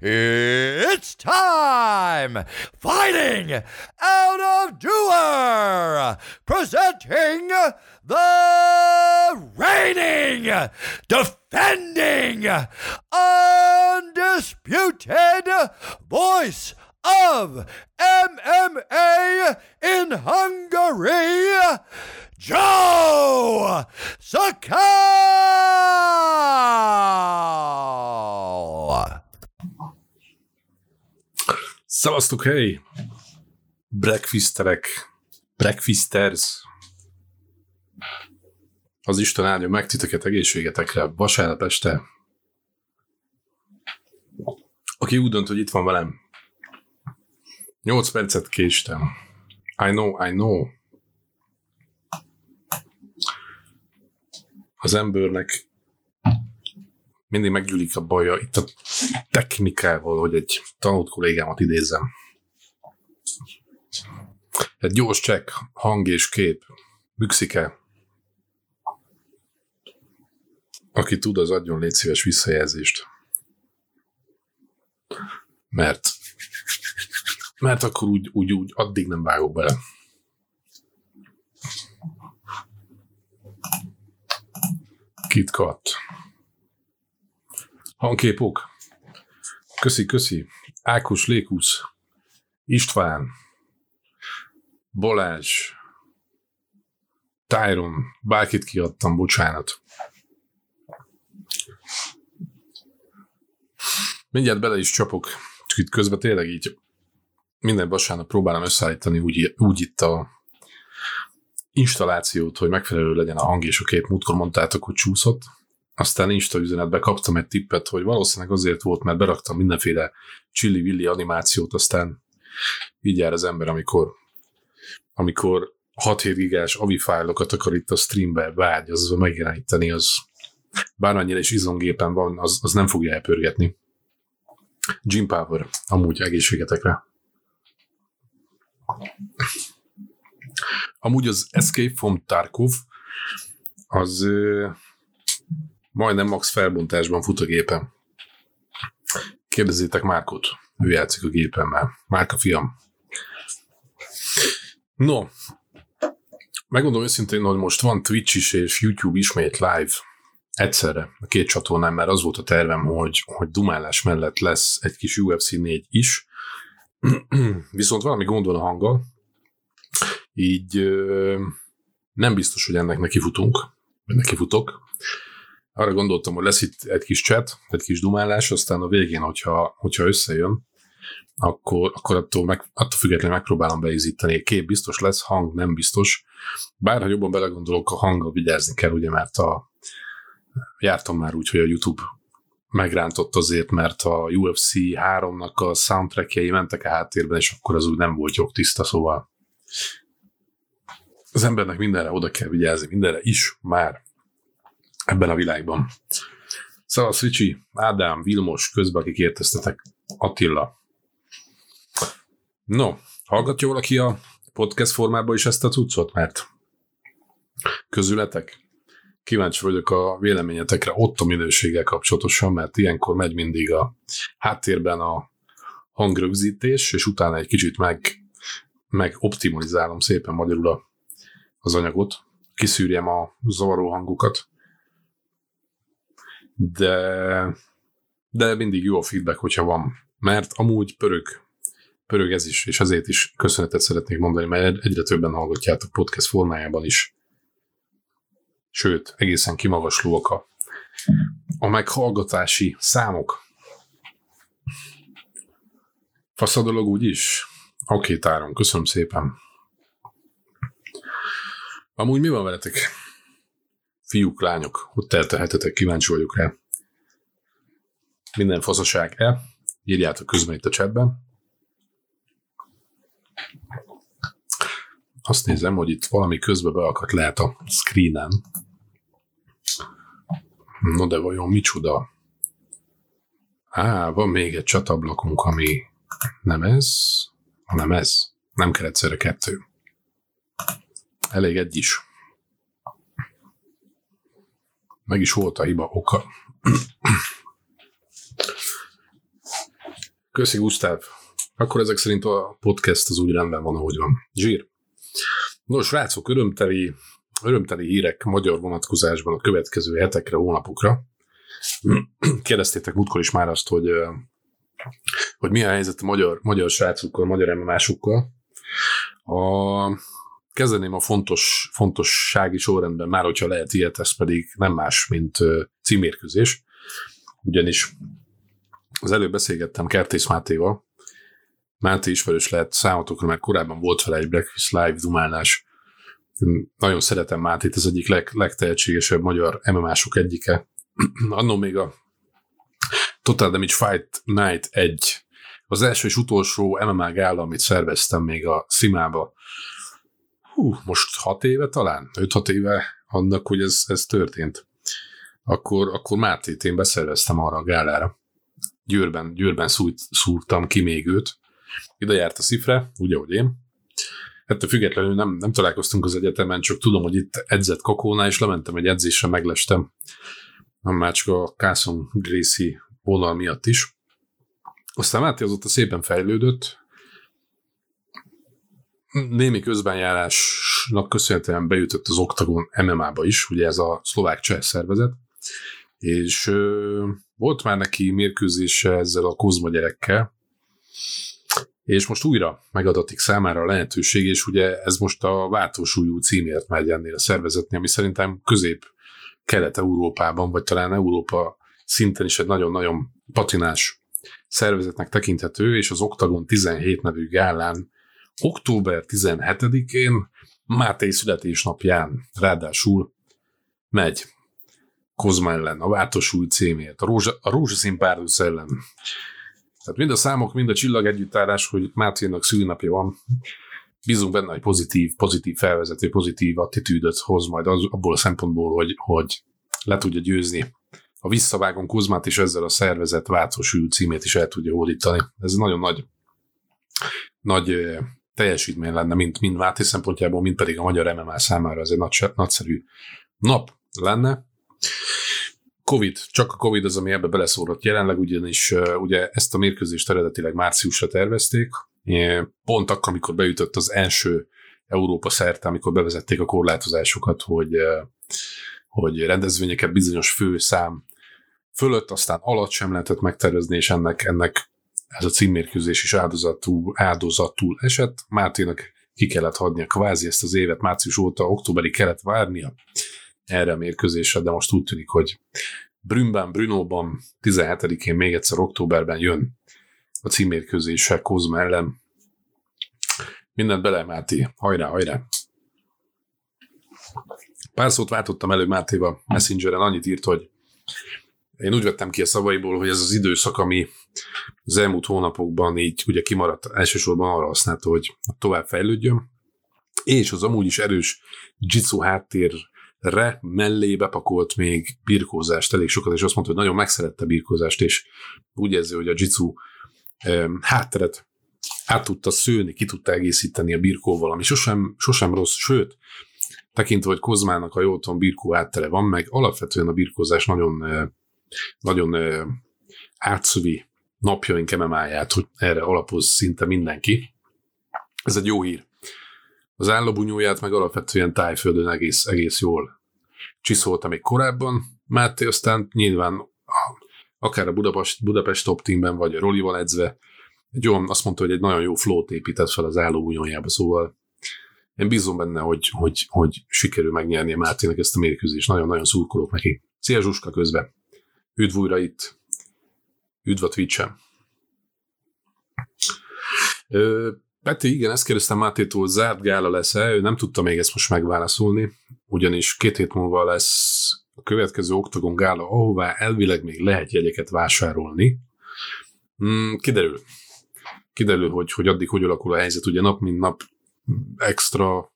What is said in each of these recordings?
it's time! Fighting out of Doer! Presenting the reigning, defending, undisputed voice of MMA in Hungary, Joe Sakal! Szevasztok, hely! Breakfasterek, breakfasters. Az Isten áldja meg titeket egészségetekre vasárnap este. Aki úgy dönt, hogy itt van velem. 8 percet késtem. I know, I know. Az embernek mindig meggyűlik a baja itt a technikával, hogy egy tanult kollégámat idézem. Egy gyors csekk, hang és kép. Bükszike. Aki tud, az adjon légy szíves visszajelzést. Mert mert akkor úgy, úgy, úgy addig nem vágok bele. KitKat. Hangképok. Köszi, köszi. Ákos Lékusz. István. Balázs. Tyron. Bárkit kiadtam, bocsánat. Mindjárt bele is csapok. Csak itt közben tényleg így minden vasárnap próbálom összeállítani úgy, úgy itt a installációt, hogy megfelelő legyen a hang és a kép. Múltkor mondtátok, hogy csúszott, aztán Insta üzenetbe kaptam egy tippet, hogy valószínűleg azért volt, mert beraktam mindenféle chili-villi animációt, aztán így jár az ember, amikor, amikor 6-7 gigás AVI fájlokat akar itt a streambe vágyazva megjeleníteni, az bármennyire is izongépen van, az, az nem fogja elpörgetni. Jim Power, amúgy egészségetekre. Amúgy az Escape from Tarkov az majdnem max felbontásban fut a gépen. Kérdezzétek Márkot, ő játszik a gépemmel. Márka fiam. No, megmondom őszintén, hogy most van Twitch is és YouTube ismét live egyszerre a két csatornán, mert az volt a tervem, hogy, hogy dumálás mellett lesz egy kis UFC 4 is, Viszont valami gond van a hanggal, így nem biztos, hogy ennek nekifutunk, vagy nekifutok. Arra gondoltam, hogy lesz itt egy kis chat, egy kis dumálás, aztán a végén, hogyha, hogyha összejön, akkor, akkor attól, meg, attól függetlenül megpróbálom beizítani. Kép biztos lesz, hang nem biztos. Bár ha jobban belegondolok, a hanggal vigyázni kell, ugye, mert a, jártam már úgy, hogy a YouTube megrántott azért, mert a UFC 3-nak a soundtrackjei mentek a háttérben, és akkor az úgy nem volt jogtiszta, szóval az embernek mindenre oda kell vigyázni, mindenre is már ebben a világban. Szóval Szricsi, Ádám, Vilmos, közben akik érteztetek, Attila. No, hallgatja valaki a podcast formában is ezt a cuccot, mert közületek? kíváncsi vagyok a véleményetekre ott a minőséggel kapcsolatosan, mert ilyenkor megy mindig a háttérben a hangrögzítés, és utána egy kicsit meg, meg optimalizálom szépen magyarul a, az anyagot, kiszűrjem a zavaró hangokat, de, de mindig jó a feedback, hogyha van, mert amúgy pörög, pörög ez is, és ezért is köszönetet szeretnék mondani, mert egyre többen hallgatjátok podcast formájában is sőt, egészen kimagaslóak a, a meghallgatási számok. Fasz a dolog úgy is? Oké, Táron, köszönöm szépen. Amúgy mi van veletek? Fiúk, lányok, hogy teltehetetek, kíváncsi vagyok rá. Minden faszaság-e? Írjátok közben itt a chatben. Azt nézem, hogy itt valami közbe beakadt lehet a screenen. No de vajon micsoda? Á, van még egy csatablakunk, ami nem ez, hanem ez. Nem kell egyszerre kettő. Elég egy is. Meg is volt a hiba oka. Köszi, Gusztáv. Akkor ezek szerint a podcast az úgy rendben van, ahogy van. Zsír. Nos, srácok, örömteli, örömteli hírek magyar vonatkozásban a következő hetekre, hónapokra. Kérdeztétek múltkor is már azt, hogy, hogy mi a helyzet a magyar, magyar srácokkal, magyar MMA-sokkal. A, kezdeném a fontos, fontossági sorrendben, már hogyha lehet ilyet, ez pedig nem más, mint címérkőzés. Ugyanis az előbb beszélgettem Kertész Mátéval, Máté ismerős lehet számotokra, mert korábban volt vele egy Breakfast Live dumálás. Nagyon szeretem Mátét, ez egyik leg, legtehetségesebb magyar MMA-sok egyike. Annó még a Total Damage Fight Night 1, az első és utolsó MMA gála, amit szerveztem még a Szimába. Hú, most hat éve talán? 5-6 éve annak, hogy ez, ez történt. Akkor, akkor Mátét én beszerveztem arra a gálára. Győrben, Győrben szúrt, szúrtam ki még őt, ide járt a szifre, úgy, ahogy én. Ettől függetlenül nem, nem találkoztunk az egyetemen, csak tudom, hogy itt edzett Kokónál, és lementem egy edzésre, meglestem. Nem már csak a Carson Gracie vonal miatt is. Aztán Máté azóta szépen fejlődött, némi közbenjárásnak köszönhetően bejutott az Octagon MMA-ba is, ugye ez a szlovák cseh szervezet, és ö, volt már neki mérkőzése ezzel a Kozma gyerekkel, és most újra megadatik számára a lehetőség, és ugye ez most a váltósúlyú címért megy ennél a szervezetnél, ami szerintem közép Kelet-Európában, vagy talán Európa szinten is egy nagyon-nagyon patinás szervezetnek tekinthető, és az Octagon 17 nevű gálán október 17-én Máté születésnapján ráadásul megy Kozma ellen, a váltosúly címért, a, rózsa, a rózsaszín párduc ellen. Tehát mind a számok, mind a csillag együttállás, hogy Máténak szülnapja van, bízunk benne, hogy pozitív, pozitív felvezető, pozitív attitűdöt hoz majd az, abból a szempontból, hogy, hogy le tudja győzni a visszavágon Kuzmát is ezzel a szervezet változó címét is el tudja hódítani. Ez nagyon nagy, nagy teljesítmény lenne, mint mind Máté szempontjából, mint pedig a magyar MMA számára. Ez egy nagy, nagyszerű nap lenne. Covid, csak a Covid az, ami ebbe beleszólott jelenleg, ugyanis ugye ezt a mérkőzést eredetileg márciusra tervezték, pont akkor, amikor beütött az első Európa szerte, amikor bevezették a korlátozásokat, hogy, hogy rendezvényeket bizonyos főszám fölött, aztán alatt sem lehetett megtervezni, és ennek, ennek ez a címmérkőzés is áldozatul, áldozatul esett. Máténak ki kellett hagynia kvázi ezt az évet, március óta, októberig kellett várnia erre a mérkőzésre, de most úgy tűnik, hogy Brünnben, Brunóban 17-én még egyszer októberben jön a címmérkőzése Kozma ellen. Mindent bele, Máté. Hajrá, hajrá! Pár szót váltottam elő Mátéval Messengeren, annyit írt, hogy én úgy vettem ki a szavaiból, hogy ez az időszak, ami az elmúlt hónapokban így ugye kimaradt, elsősorban arra használta, hogy tovább fejlődjön, és az amúgy is erős jitsu háttérre mellé bepakolt még birkózást elég sokat, és azt mondta, hogy nagyon megszerette birkózást, és úgy érzi, hogy a jitsu hátteret át tudta szőni, ki tudta egészíteni a birkóval, ami sosem, sosem rossz, sőt, tekintve, hogy Kozmának a jóton birkó áttere van, meg alapvetően a birkózás nagyon, nagyon átszövi napjaink MMA-ját, hogy erre alapoz szinte mindenki. Ez egy jó hír. Az állóbunyóját meg alapvetően tájföldön egész, egész jól csiszolta még korábban. Máté aztán nyilván akár a Budapest, Budapest top teamben, vagy a Rolival edzve, egy olyan, azt mondta, hogy egy nagyon jó flót épített fel az állóbunyójába, szóval én bízom benne, hogy, hogy, hogy sikerül megnyerni a Mátének ezt a mérkőzést. Nagyon-nagyon szurkolok neki. Szia Zsuska közben! Üdv újra itt! Üdv a Twitch-en! Peti, igen, ezt kérdeztem Mátétól, zárt gála lesz-e? Ő nem tudta még ezt most megválaszolni, ugyanis két hét múlva lesz a következő Octagon gála, ahová elvileg még lehet jegyeket vásárolni. Hmm, kiderül. Kiderül, hogy, hogy addig hogy alakul a helyzet, ugye nap mint nap extra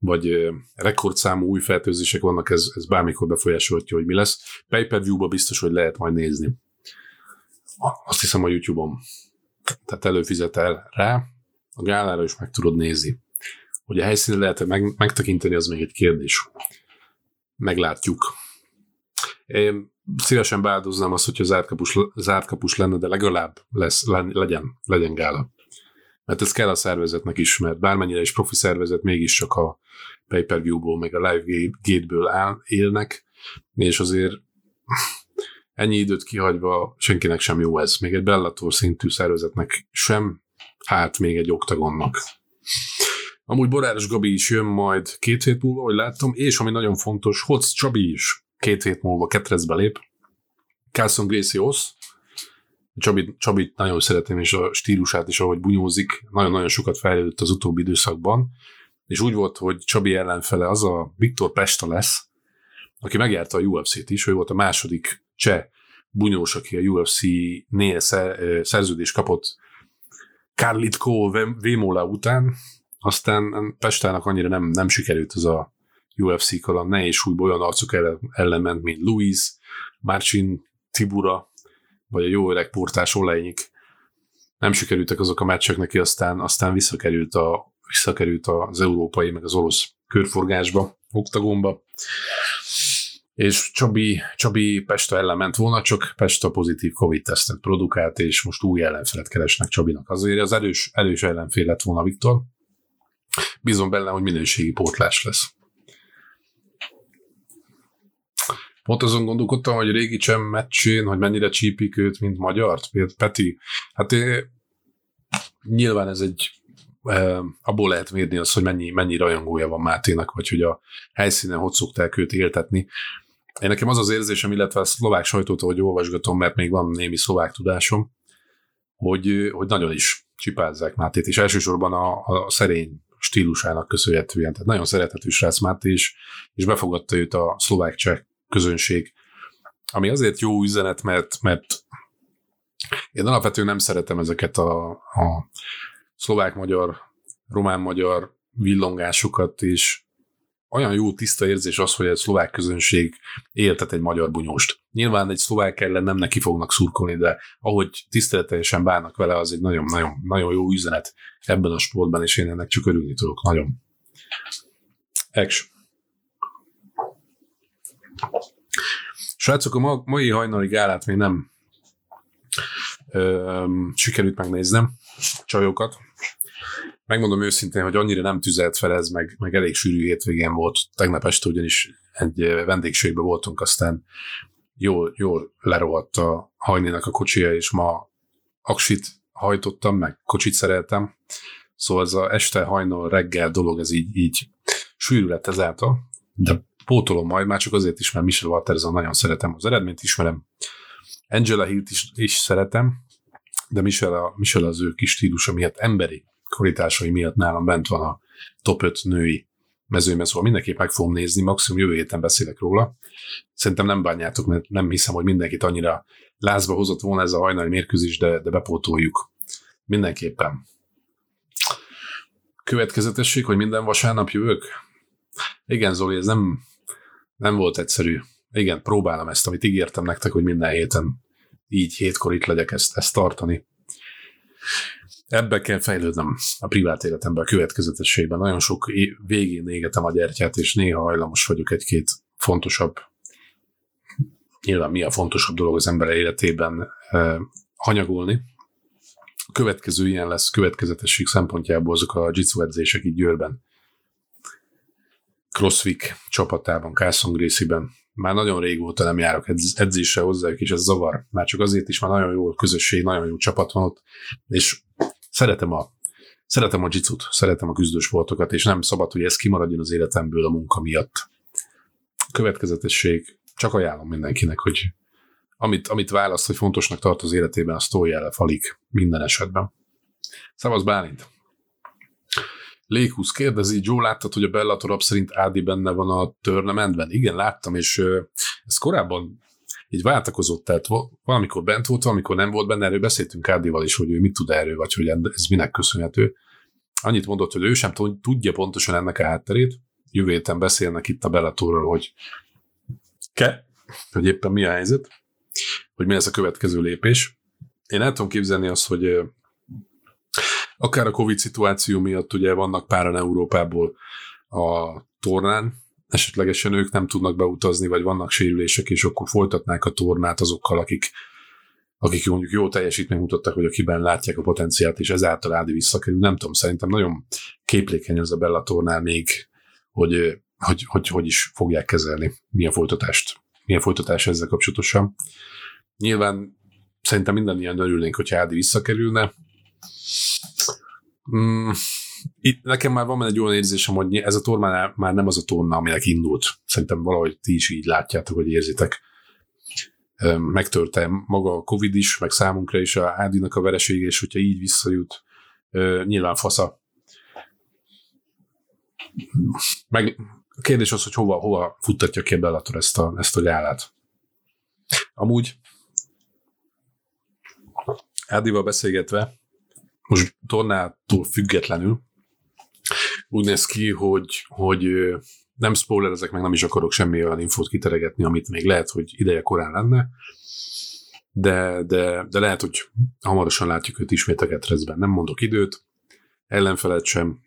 vagy rekordszámú új fertőzések vannak, ez, ez bármikor befolyásolhatja, hogy mi lesz. pay per view biztos, hogy lehet majd nézni. Azt hiszem a YouTube-on. Tehát előfizetel rá, a gálára is meg tudod nézni. Hogy a helyszínen lehet meg, megtekinteni, az még egy kérdés. Meglátjuk. szívesen beáldoznám azt, hogyha zárt kapus, zárt kapus lenne, de legalább lesz, legyen, legyen gála. Mert ez kell a szervezetnek is, mert bármennyire is profi szervezet, mégiscsak a pay-per-view-ból, meg a live gate-ből áll, élnek, és azért ennyi időt kihagyva senkinek sem jó ez. Még egy Bellator szintű szervezetnek sem, hát még egy oktagonnak. Amúgy Boráros Gabi is jön majd két hét múlva, hogy láttam, és ami nagyon fontos, Hoc Csabi is két hét múlva ketrezbe lép. Carson Gracie Osz, Csabi, Csabit nagyon szeretem, és a stílusát is, ahogy bunyózik, nagyon-nagyon sokat fejlődött az utóbbi időszakban, és úgy volt, hogy Csabi ellenfele az a Viktor Pesta lesz, aki megjárta a UFC-t is, ő volt a második cseh bunyós, aki a UFC-nél szerződést kapott Karlitko Vémola után, aztán Pestának annyira nem, nem sikerült az a UFC kaland, ne és újból olyan arcok ellen, ment, mint Louis, Marcin Tibura, vagy a jó öreg portás olejnyik. Nem sikerültek azok a meccsek neki, aztán, aztán visszakerült, a, visszakerült az európai, meg az orosz körforgásba, oktagonba. És Csabi, Csabi Pesta ellen ment volna, csak Pesta pozitív Covid-tesztet produkált, és most új ellenfelet keresnek Csabinak. Azért az erős, erős ellenfél lett volna Viktor. Bízom benne, hogy minőségi pótlás lesz. Pont azon gondolkodtam, hogy régi Csem meccsén, hogy mennyire csípik őt, mint magyart, Peti. Hát én, nyilván ez egy e, abból lehet mérni azt, hogy mennyi, mennyi rajongója van Máténak, vagy hogy a helyszínen hogy szokták őt éltetni. Én nekem az az érzésem, illetve a szlovák sajtótól, hogy olvasgatom, mert még van némi szlovák tudásom, hogy, hogy nagyon is csipázzák Mátét, és elsősorban a, a szerény stílusának köszönhetően. Tehát nagyon szerethető srác Máté is, és befogadta őt a szlovák cseh közönség. Ami azért jó üzenet, mert, mert én alapvetően nem szeretem ezeket a, a szlovák-magyar, román-magyar villongásokat, és olyan jó tiszta érzés az, hogy egy szlovák közönség éltet egy magyar bunyóst. Nyilván egy szlovák ellen nem neki fognak szurkolni, de ahogy tiszteletesen bánnak vele, az egy nagyon-nagyon nagyon jó üzenet ebben a sportban, és én ennek csak örülni tudok. Nagyon. Action. Srácok, a mai hajnali gálát még nem ö, sikerült megnéznem, csajokat. Megmondom őszintén, hogy annyira nem tüzelt fel ez, meg, meg elég sűrű hétvégén volt. Tegnap este ugyanis egy vendégségben voltunk, aztán jól, jól lerohadt a hajnének a kocsia, és ma aksit hajtottam, meg kocsit szereltem. Szóval ez a este, hajnal, reggel dolog, ez így, így sűrű lett ezáltal, de pótolom majd, már csak azért is, mert Michel Walterson nagyon szeretem, az eredményt ismerem. Angela Hilt is, is szeretem, de Michel, a, Michel az ő kis stílusa miatt, emberi kvalitásai miatt nálam bent van a top 5 női mezőnyben, szóval mindenképp meg fogom nézni, maximum jövő héten beszélek róla. Szerintem nem bánjátok, mert nem hiszem, hogy mindenkit annyira lázba hozott volna ez a hajnali mérkőzés, de, de bepótoljuk. Mindenképpen. Következetesség, hogy minden vasárnap jövök? Igen, Zoli, ez nem, nem volt egyszerű. Igen, próbálom ezt, amit ígértem nektek, hogy minden héten így hétkor itt legyek ezt, ezt tartani. Ebbe kell fejlődnöm a privát életemben, a következetességben. Nagyon sok végén égetem a gyertyát, és néha hajlamos vagyok egy-két fontosabb, nyilván mi a fontosabb dolog az ember életében eh, hanyagolni. A következő ilyen lesz következetesség szempontjából azok a jitsu edzések itt Győrben. Crosswick csapatában, Carson Gracie-ben. Már nagyon régóta nem járok edz- edzésre hozzájuk, és ez zavar. Már csak azért is, már nagyon jó közösség, nagyon jó csapat van ott, és szeretem a szeretem a jitsu szeretem a küzdősportokat, és nem szabad, hogy ez kimaradjon az életemből a munka miatt. Következetesség, csak ajánlom mindenkinek, hogy amit, amit választ, hogy fontosnak tart az életében, azt tolja el a falik minden esetben. Szavasz Bálint! Lékusz kérdezi, Joe, láttad, hogy a Bellator szerint Ádi benne van a tournamentben? Igen, láttam, és ez korábban így váltakozott, tehát valamikor bent volt, valamikor nem volt benne, erről beszéltünk Ádival is, hogy ő mit tud erről, vagy hogy ez minek köszönhető. Annyit mondott, hogy ő sem tudja pontosan ennek a hátterét, jövő héten beszélnek itt a Bellatorról, hogy ke, hogy éppen mi a helyzet, hogy mi ez a következő lépés. Én el tudom képzelni azt, hogy akár a Covid szituáció miatt ugye vannak páran Európából a tornán, esetlegesen ők nem tudnak beutazni, vagy vannak sérülések, és akkor folytatnák a tornát azokkal, akik, akik mondjuk jó teljesítmény mutattak, hogy akiben látják a potenciált, és ezáltal Ádi visszakerül. Nem tudom, szerintem nagyon képlékeny ez a Bella tornál még, hogy, hogy, hogy, hogy is fogják kezelni, milyen folytatást, milyen folytatás ezzel kapcsolatosan. Nyilván szerintem mindannyian örülnénk, hogyha Ádi visszakerülne. Mm, itt nekem már van egy olyan érzésem, hogy ez a torna már nem az a torna, aminek indult. Szerintem valahogy ti is így látjátok, hogy érzitek. Megtörte maga a Covid is, meg számunkra is a Ádinak a veresége, és hogyha így visszajut, nyilván fasza. Meg a kérdés az, hogy hova, hova futtatja ki a Bellator ezt a, ezt a gálát. Amúgy Ádival beszélgetve, most tornától függetlenül, úgy néz ki, hogy, hogy nem spoilerezek, meg nem is akarok semmi olyan infót kiteregetni, amit még lehet, hogy ideje korán lenne, de, de, de lehet, hogy hamarosan látjuk őt ismét a ketrezben. Nem mondok időt, ellenfelet sem,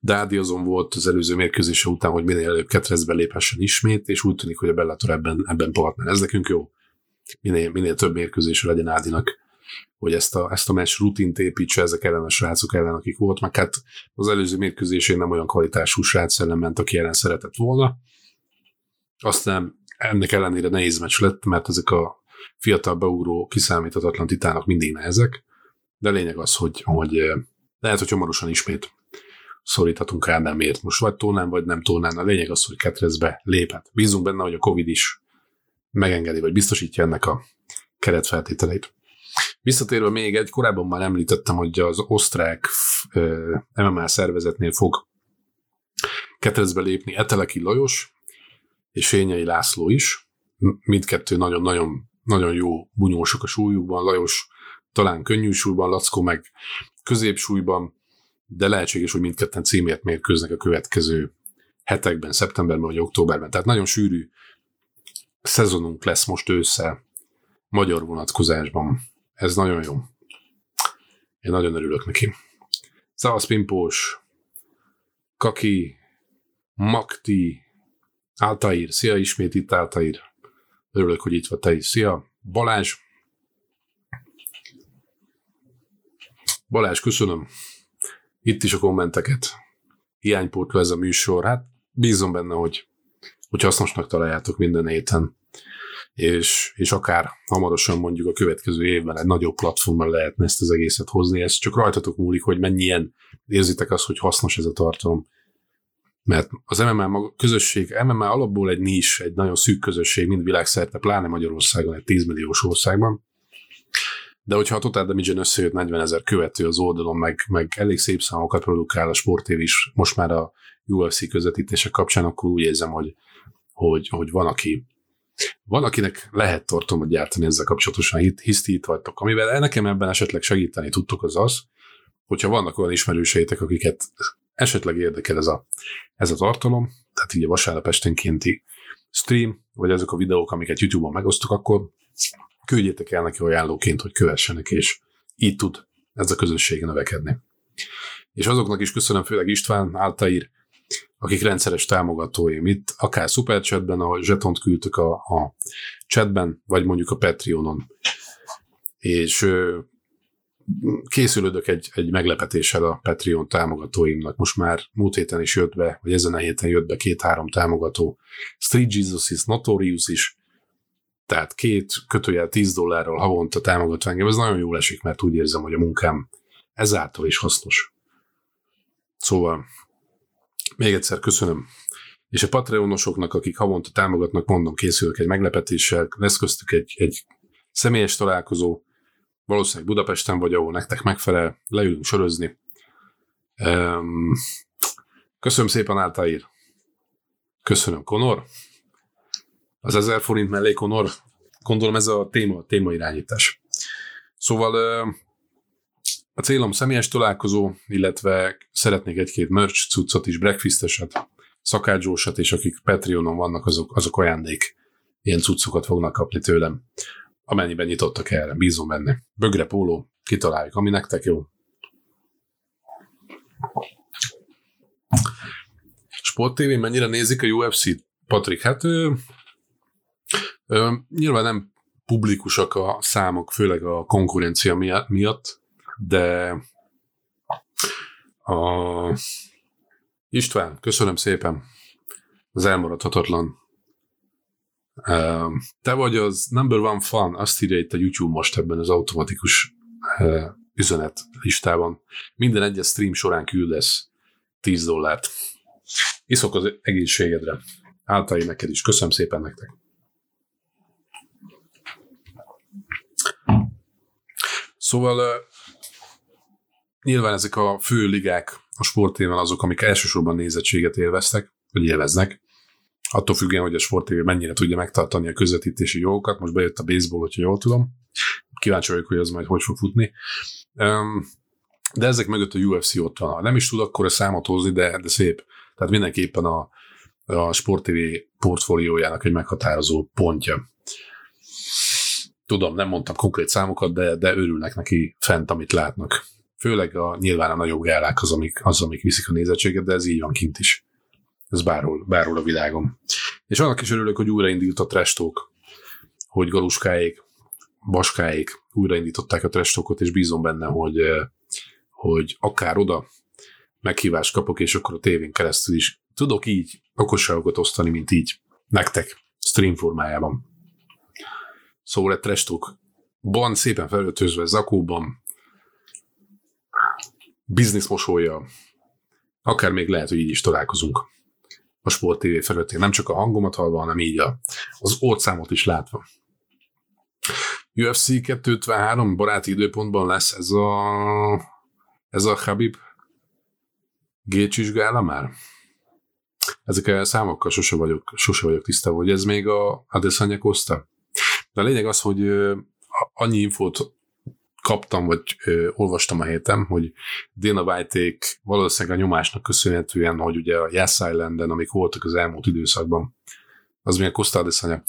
Dádi azon volt az előző mérkőzése után, hogy minél előbb ketrezbe léphessen ismét, és úgy tűnik, hogy a Bellator ebben, ebben partner. Ez nekünk jó. Minél, minél több mérkőzése legyen Ádinak hogy ezt a, ezt a meccs rutint építse ezek ellen a srácok ellen, akik volt, meg hát az előző mérkőzésén nem olyan kvalitású srác ellen ment, aki ellen szeretett volna. Aztán ennek ellenére nehéz meccs lett, mert ezek a fiatal beugró kiszámíthatatlan titánok mindig nehezek, de lényeg az, hogy, hogy eh, lehet, hogy hamarosan ismét szoríthatunk Ádámért. Most vagy tónán, vagy nem tónán. A lényeg az, hogy Ketrezbe léphet. Bízunk benne, hogy a Covid is megengedi, vagy biztosítja ennek a keretfeltételeit. Visszatérve még egy, korábban már említettem, hogy az osztrák MMA szervezetnél fog ketrecbe lépni Eteleki Lajos és Fényei László is. Mindkettő nagyon-nagyon nagyon jó bunyósok a súlyukban, Lajos talán könnyű súlyban, Lackó meg középsúlyban, de lehetséges, hogy mindketten címért mérkőznek a következő hetekben, szeptemberben vagy októberben. Tehát nagyon sűrű szezonunk lesz most ősszel magyar vonatkozásban. Ez nagyon jó. Én nagyon örülök neki. Szavasz Pimpós, Kaki, Makti, Altair. Szia ismét itt Altair. Örülök, hogy itt vagy te is. Szia. Balázs. Balázs, köszönöm. Itt is a kommenteket. Hiánypótló ez a műsor. Hát bízom benne, hogy, hogy hasznosnak találjátok minden héten és, és akár hamarosan mondjuk a következő évben egy nagyobb platformon lehetne ezt az egészet hozni. Ez csak rajtatok múlik, hogy mennyien érzitek azt, hogy hasznos ez a tartalom. Mert az MMA maga, közösség, MMA alapból egy nis, egy nagyon szűk közösség, mind világszerte, pláne Magyarországon, egy 10 milliós országban. De hogyha a Total Damage-en összejött 40 ezer követő az oldalon, meg, meg elég szép számokat produkál a sportév is most már a UFC közvetítések kapcsán, akkor úgy érzem, hogy, hogy, hogy van, aki, van, akinek lehet tartalmat gyártani ezzel kapcsolatosan, hisz itt vagytok. Amivel nekem ebben esetleg segíteni tudtok az az, hogyha vannak olyan ismerőseitek, akiket esetleg érdekel ez a, ez a tartalom, tehát így a vasárnap esténkénti stream, vagy azok a videók, amiket YouTube-on megosztok, akkor küldjétek el neki ajánlóként, hogy kövessenek, és így tud ez a közösség növekedni. És azoknak is köszönöm, főleg István, Áltair, akik rendszeres támogatóim itt, akár Superchatben, ahol zsetont küldtük a, a chatben, vagy mondjuk a Patreonon. És készülődök egy, egy meglepetéssel a Patreon támogatóimnak. Most már múlt héten is jött be, vagy ezen a héten jött be két-három támogató. Street Jesus is, Notorious is, tehát két kötőjel 10 dollárral havonta támogat engem. Ez nagyon jól esik, mert úgy érzem, hogy a munkám ezáltal is hasznos. Szóval még egyszer köszönöm. És a Patreonosoknak, akik havonta támogatnak, mondom, készülök egy meglepetéssel, lesz köztük egy, egy személyes találkozó, valószínűleg Budapesten vagy, ahol nektek megfelel, leülünk sörözni. Um, köszönöm szépen, Áltaír. Köszönöm, Konor. Az 1000 forint mellé, Konor. Gondolom ez a téma, téma irányítás. Szóval a célom személyes találkozó, illetve szeretnék egy-két merch cuccot is, breakfasteset, szakácsósat, és akik Patreonon vannak, azok, azok ajándék ilyen cuccokat fognak kapni tőlem, amennyiben nyitottak erre, bízom benne. Bögre póló, kitaláljuk, ami nektek jó. Sport TV, mennyire nézik a UFC-t? Patrik, hát ö, ö, nyilván nem publikusak a számok, főleg a konkurencia miatt, de a István, köszönöm szépen az elmaradhatatlan. Te vagy az number one fan, azt írja itt a YouTube most ebben az automatikus üzenet listában. Minden egyes stream során küldesz 10 dollárt. Iszok az egészségedre. Általában neked is. Köszönöm szépen nektek. Szóval nyilván ezek a fő ligák a sportéven azok, amik elsősorban nézettséget élveztek, vagy élveznek. Attól függően, hogy a sportévé mennyire tudja megtartani a közvetítési jogokat. Most bejött a baseball, hogyha jól tudom. Kíváncsi vagyok, hogy az majd hogy fog futni. De ezek mögött a UFC ott van. Nem is tud akkor a számot hozni, de, de szép. Tehát mindenképpen a, a Sport portfóliójának egy meghatározó pontja. Tudom, nem mondtam konkrét számokat, de, de örülnek neki fent, amit látnak. Főleg a, nyilván a nagyobb gálák az amik, az, amik viszik a nézettséget, de ez így van kint is. Ez bárhol, bárhol a világon. És annak is örülök, hogy újraindult a trestók, hogy galuskáék, baskáék újraindították a trestókot, és bízom benne, hogy, hogy akár oda meghívást kapok, és akkor a tévén keresztül is tudok így okosságokat osztani, mint így nektek, stream formájában. Szóval egy trestók van szépen felöltözve zakóban, biznisz mosolya, akár még lehet, hogy így is találkozunk a Sport TV felőttén. Nem csak a hangomat hallva, hanem így a, az orcámot is látva. UFC 253 baráti időpontban lesz ez a ez a Habib G-csizsgála már? Ezek a számokkal sose vagyok, sose vagyok tisztában, hogy ez még a Adesanya Costa. De a lényeg az, hogy annyi infót kaptam, vagy ö, olvastam a héten, hogy Dana white valószínűleg a nyomásnak köszönhetően, hogy ugye a Yes Islanden, amik voltak az elmúlt időszakban, az milyen Costa Adesanya.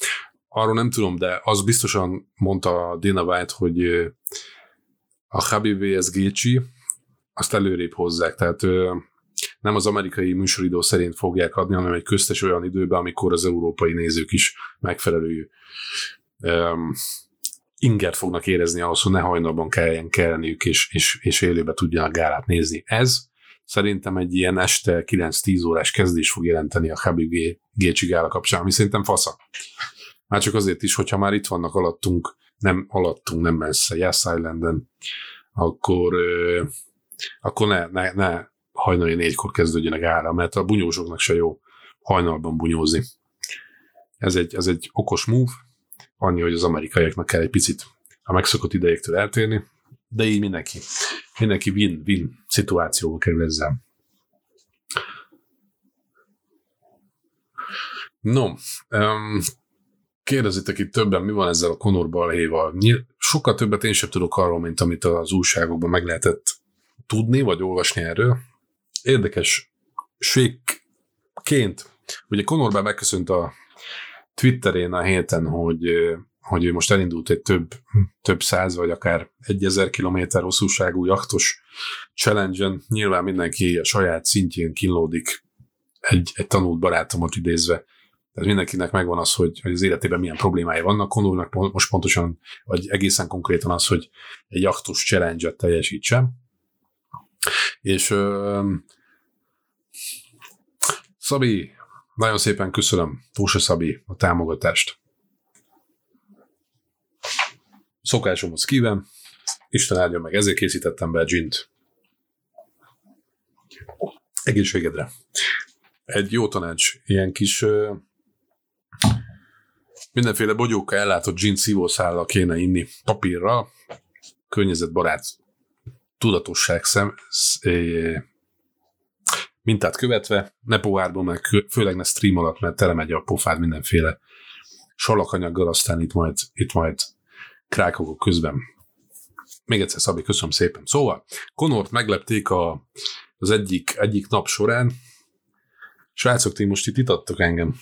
Arról nem tudom, de az biztosan mondta Dana White, hogy a Habib vs. Gaethje, azt előrébb hozzák, tehát ö, nem az amerikai műsoridő szerint fogják adni, hanem egy köztes olyan időben, amikor az európai nézők is megfelelő ingert fognak érezni ahhoz, hogy ne hajnalban kelljen kelniük, és, és, és élőbe tudjanak gálát nézni. Ez szerintem egy ilyen este 9-10 órás kezdés fog jelenteni a Habib Gécsi gála kapcsán, ami szerintem fasza. Már csak azért is, hogyha már itt vannak alattunk, nem alattunk, nem messze, Yes Islanden, akkor, akkor ne, ne, ne hajnali négykor kezdődjenek ára, mert a bunyósoknak se jó hajnalban bunyózni. Ez egy, ez egy okos move, annyi, hogy az amerikaiaknak kell egy picit a megszokott idejéktől eltérni, de így mindenki, mindenki win-win szituációba kerül ezzel. No, um, kérdezitek itt többen, mi van ezzel a Conor balhéval. Sokkal többet én sem tudok arról, mint amit az újságokban meg lehetett tudni, vagy olvasni erről. Érdekes ségként, ugye Conor megköszönt a Twitterén a héten, hogy, hogy ő most elindult egy több, több száz, vagy akár egy ezer kilométer hosszúságú jaktos challenge-en. Nyilván mindenki a saját szintjén kínlódik egy, egy tanult barátomat idézve. Tehát mindenkinek megvan az, hogy, hogy az életében milyen problémái vannak. Konulnak most pontosan, vagy egészen konkrétan az, hogy egy jaktos challenge-et teljesítsen. És ö, Szabi, nagyon szépen köszönöm, Tósa Szabi, a támogatást. Szokásomhoz kíván, Isten áldja meg, ezért készítettem be a gint. Egészségedre. Egy jó tanács, ilyen kis mindenféle bogyókkal ellátott gin szívószállal kéne inni papírral, környezetbarát tudatosság szem, mintát követve, ne pohárban, meg főleg ne stream alatt, mert telemegy a pofád mindenféle salakanyaggal, aztán itt majd, itt majd krákogok közben. Még egyszer, Szabi, köszönöm szépen. Szóval, Konort meglepték a, az egyik, egyik nap során. Srácok, ti most itt itattok engem.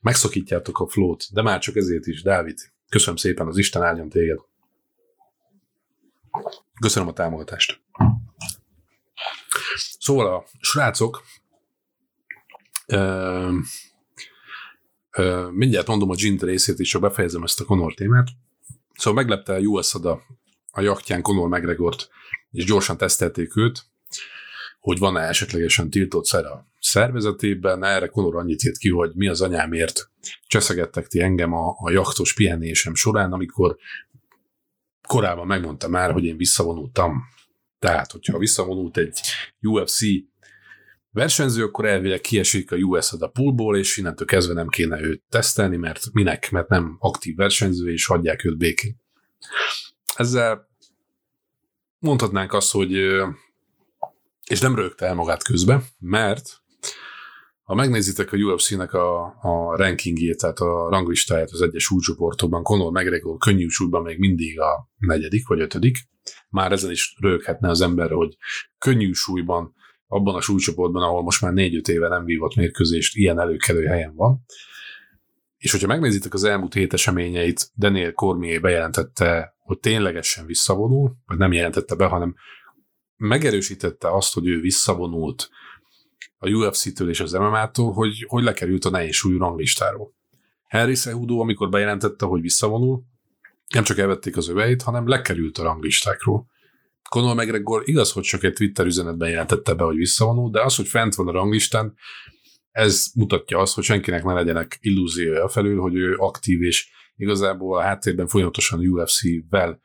Megszakítjátok a flót, de már csak ezért is, Dávid. Köszönöm szépen, az Isten áldjon téged. Köszönöm a támogatást. Szóval a srácok Ö, ö, mindjárt mondom a Gint részét, és csak befejezem ezt a Conor témát. Szóval meglepte a US a, a jachtján Conor McGregort, és gyorsan tesztelték őt, hogy van-e esetlegesen tiltott szer a szervezetében. Erre Conor annyit írt ki, hogy mi az anyámért cseszegettek ti engem a, a jachtos pihenésem során, amikor korábban megmondta már, hogy én visszavonultam. Tehát, hogyha visszavonult egy UFC versenyző, akkor elvileg kiesik a US a poolból, és innentől kezdve nem kéne őt tesztelni, mert minek, mert nem aktív versenyző, és hagyják őt békén. Ezzel mondhatnánk azt, hogy és nem rögte el magát közben, mert ha megnézitek a UFC-nek a, a rankingjét, tehát a ranglistáját az egyes súlycsoportokban, Conor McGregor könnyű súlyban még mindig a negyedik vagy ötödik. Már ezen is röghetne az ember, hogy könnyű súlyban, abban a súlycsoportban, ahol most már négy-öt éve nem vívott mérkőzést, ilyen előkelő helyen van. És hogyha megnézitek az elmúlt hét eseményeit, Daniel Cormier bejelentette, hogy ténylegesen visszavonul, vagy nem jelentette be, hanem megerősítette azt, hogy ő visszavonult a UFC-től és az MMA-tól, hogy, hogy lekerült a nehéz súlyú ranglistáról. Henry Cejudo, amikor bejelentette, hogy visszavonul, nem csak elvették az öveit, hanem lekerült a ranglistákról. Conor McGregor igaz, hogy csak egy Twitter üzenetben jelentette be, hogy visszavonul, de az, hogy fent van a ranglistán, ez mutatja azt, hogy senkinek ne legyenek illúziója felül, hogy ő aktív és igazából a háttérben folyamatosan UFC-vel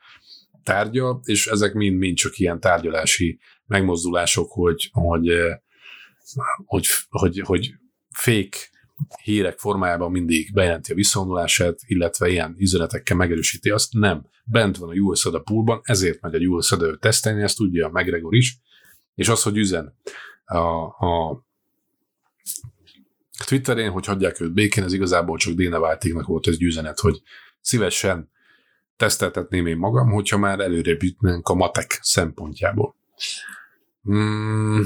tárgyal, és ezek mind-mind csak ilyen tárgyalási megmozdulások, hogy, hogy, hogy, hogy, hogy fék hírek formájában mindig bejelenti a visszavonulását, illetve ilyen üzenetekkel megerősíti azt, nem. Bent van a US a poolban, ezért megy a US ő tesztelni, ezt tudja a McGregor is, és az, hogy üzen a, a Twitterén, hogy hagyják őt békén, ez igazából csak Dana White volt ez üzenet, hogy szívesen teszteltetném én magam, hogyha már előre jutnánk a matek szempontjából. Hmm,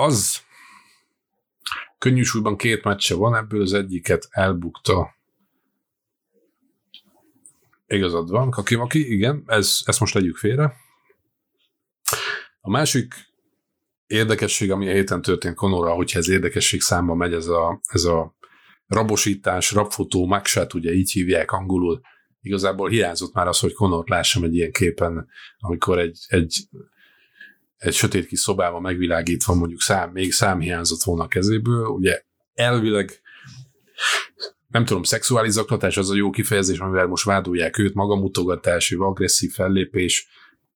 az könnyű súlyban két meccse van, ebből az egyiket elbukta. Igazad van, Kakimaki, igen, ez, ezt most legyük félre. A másik érdekesség, ami a héten történt Konora, hogyha ez érdekesség számba megy, ez a, ez a rabosítás, rabfotó, mugshot, ugye így hívják angolul, igazából hiányzott már az, hogy Conort lássam egy ilyen képen, amikor egy, egy, egy sötét kis szobában megvilágítva mondjuk szám, még szám hiányzott volna a kezéből, ugye elvileg nem tudom, szexuális zaklatás az a jó kifejezés, amivel most vádolják őt, magamutogatás, agresszív fellépés.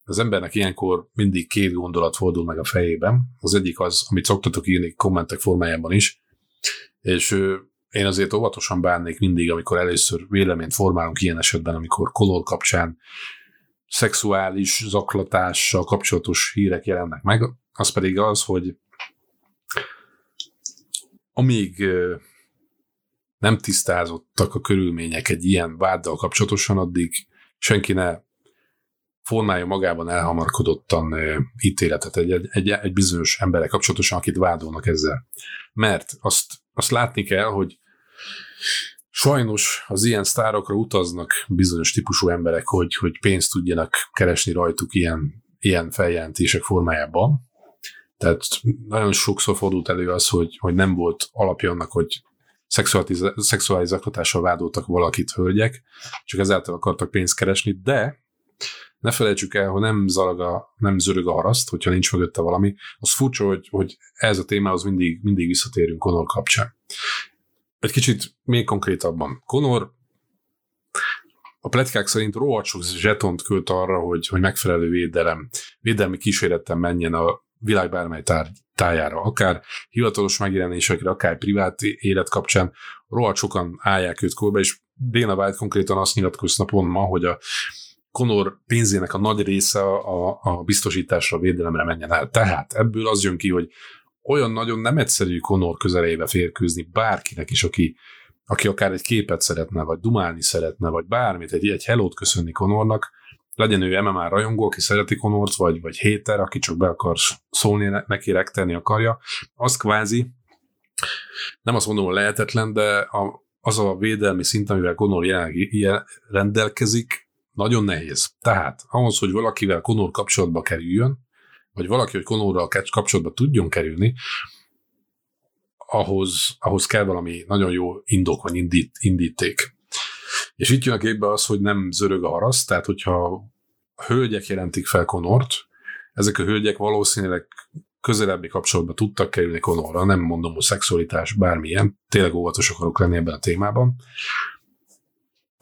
Az embernek ilyenkor mindig két gondolat fordul meg a fejében. Az egyik az, amit szoktatok írni kommentek formájában is, és én azért óvatosan bánnék mindig, amikor először véleményt formálunk ilyen esetben, amikor kolor kapcsán szexuális zaklatással kapcsolatos hírek jelennek meg, az pedig az, hogy amíg nem tisztázottak a körülmények egy ilyen váddal kapcsolatosan, addig senki ne formálja magában elhamarkodottan ítéletet egy, egy, egy bizonyos emberek kapcsolatosan, akit vádolnak ezzel. Mert azt, azt látni kell, hogy Sajnos az ilyen sztárokra utaznak bizonyos típusú emberek, hogy, hogy pénzt tudjanak keresni rajtuk ilyen, ilyen feljelentések formájában. Tehát nagyon sokszor fordult elő az, hogy, hogy nem volt alapja annak, hogy szexuális zaklatással vádoltak valakit hölgyek, csak ezáltal akartak pénzt keresni, de ne felejtsük el, hogy nem zarag a, nem zörög a haraszt, hogyha nincs mögötte valami. Az furcsa, hogy, hogy ez a témához mindig, mindig visszatérünk Conor kapcsán kicsit még konkrétabban. Conor a pletykák szerint rohadt sok zsetont költ arra, hogy, hogy megfelelő védelem, védelmi kísérettel menjen a világ bármely tár, tájára, akár hivatalos megjelenésekre, akár privát élet kapcsán, rohadt sokan állják őt korba, és Dana White konkrétan azt nyilatkozna pont ma, hogy a Conor pénzének a nagy része a, a biztosításra, a védelemre menjen el. Tehát ebből az jön ki, hogy olyan nagyon nem egyszerű Conor közelébe férkőzni bárkinek is, aki, aki akár egy képet szeretne, vagy dumálni szeretne, vagy bármit, egy, egy hellót köszönni Conornak, legyen ő MMA rajongó, aki szereti Conort, vagy, vagy héter, aki csak be akar szólni, neki rektelni akarja, az kvázi, nem azt mondom, hogy lehetetlen, de a, az a védelmi szint, amivel Conor jelenleg rendelkezik, nagyon nehéz. Tehát ahhoz, hogy valakivel Conor kapcsolatba kerüljön, vagy valaki, hogy Connorral kapcsolatba tudjon kerülni, ahhoz, ahhoz kell valami nagyon jó indok, vagy indít, indíték. És itt jön a képbe az, hogy nem zörög a harasz, tehát hogyha hölgyek jelentik fel Konort, ezek a hölgyek valószínűleg közelebbi kapcsolatba tudtak kerülni Konorra, nem mondom, hogy szexualitás, bármilyen, tényleg óvatos akarok lenni ebben a témában.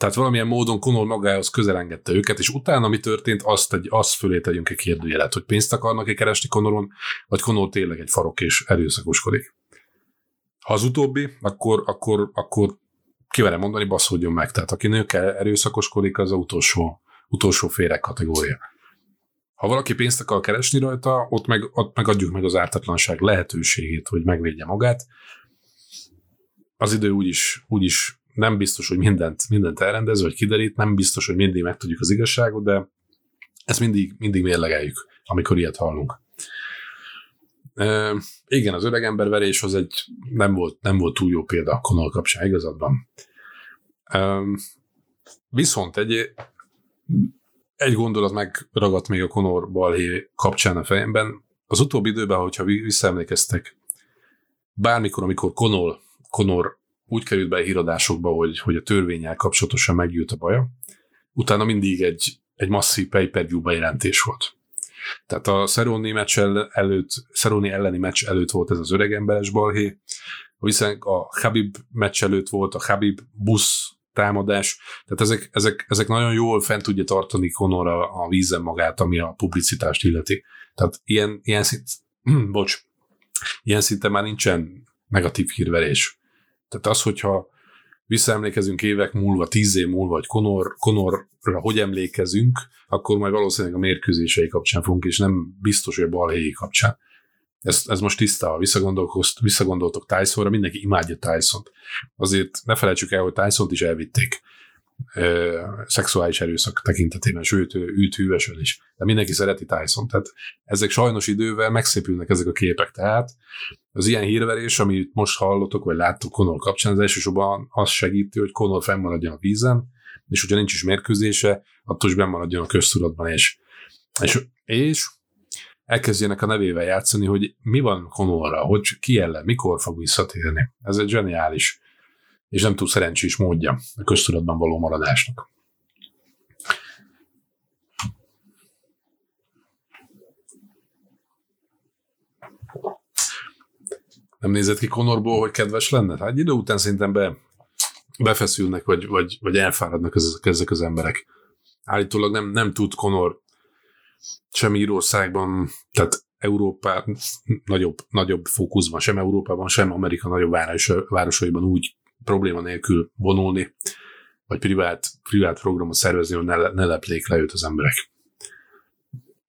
Tehát valamilyen módon Conor magához közelengedte őket, és utána mi történt, azt, egy, azt fölé tegyünk egy kérdőjelet, hogy pénzt akarnak-e keresni Conoron, vagy Conor tényleg egy farok és erőszakoskodik. Ha az utóbbi, akkor, akkor, akkor kiverem mondani, baszódjon meg. Tehát aki nőkkel erőszakoskodik, az, az utolsó, utolsó féreg kategória. Ha valaki pénzt akar keresni rajta, ott meg, ott meg adjuk meg az ártatlanság lehetőségét, hogy megvédje magát. Az idő úgyis, úgyis nem biztos, hogy mindent, mindent elrendez, vagy kiderít, nem biztos, hogy mindig megtudjuk az igazságot, de ezt mindig, mindig mérlegeljük, amikor ilyet hallunk. E, igen, az öregemberverés az egy nem volt, nem volt túl jó példa a Conor kapcsán, igazadban. E, viszont egy, egy gondolat megragadt még a Conor balhé kapcsán a fejemben. Az utóbbi időben, hogyha visszaemlékeztek, bármikor, amikor Conor, Conor úgy került be a híradásokba, hogy, hogy a törvényel kapcsolatosan megjött a baja, utána mindig egy, egy masszív pay-per-view bejelentés volt. Tehát a Szeroni meccs előtt, Szeroni elleni meccs előtt volt ez az öregemberes balhé, hiszen a Habib meccs előtt volt a Habib busz támadás, tehát ezek, ezek, ezek nagyon jól fent tudja tartani Conor a, a vízen magát, ami a publicitást illeti. Tehát ilyen, ilyen szint, bocs, ilyen szinte már nincsen negatív hírverés. Tehát az, hogyha visszaemlékezünk évek múlva, tíz év múlva, hogy Conor, Conorra hogy emlékezünk, akkor majd valószínűleg a mérkőzései kapcsán fogunk, és nem biztos, hogy a balhéjé kapcsán. Ez, ez most tiszta, ha visszagondoltok Tysonra, mindenki imádja Tyson-t. Azért ne felejtsük el, hogy Tyson-t is elvitték ö, szexuális erőszak tekintetében, sőt, őt hűvesen is. De mindenki szereti Tyson. Tehát ezek sajnos idővel megszépülnek ezek a képek. Tehát az ilyen hírverés, amit most hallottok, vagy láttok Conor kapcsán, az elsősorban az segíti, hogy Conor fennmaradjon a vízen, és hogyha nincs is mérkőzése, attól is bennmaradjon a köztudatban, és, és, és elkezdjenek a nevével játszani, hogy mi van Conorra, hogy ki ellen, mikor fog visszatérni. Ez egy zseniális és nem túl szerencsés módja a köztudatban való maradásnak. Nem nézett ki Konorból, hogy kedves lenne? Hát egy idő után szerintem be, befeszülnek, vagy, vagy, vagy elfáradnak ezek, ezek az emberek. Állítólag nem, nem tud Konor sem Írországban, tehát Európában nagyobb, nagyobb fókuszban, sem Európában, sem Amerika nagyobb város, városaiban úgy probléma nélkül vonulni, vagy privát, privát programot szervezni, hogy ne, ne leplék le őt az emberek.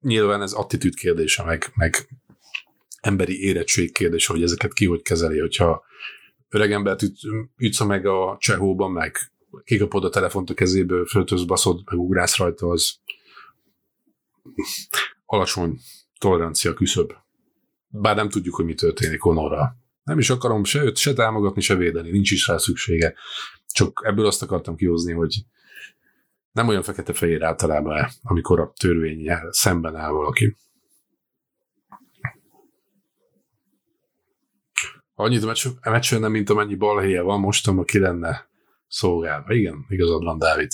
Nyilván ez attitűd kérdése, meg, meg emberi érettség kérdése, hogy ezeket ki hogy kezeli, hogyha öreg embert üt, ütsz meg a csehóban, meg kikapod a telefont a kezéből, föltöz, baszod, meg ugrász rajta, az alacsony tolerancia küszöb. Bár nem tudjuk, hogy mi történik Honorral. Nem is akarom se őt, se támogatni, se védeni, nincs is rá szüksége. Csak ebből azt akartam kihozni, hogy nem olyan fekete-fehér általában, amikor a törvény szemben áll valaki. Annyit a meccsen nem, mint amennyi balhéje van, most aki lenne szolgálva. Igen, igazad van, Dávid.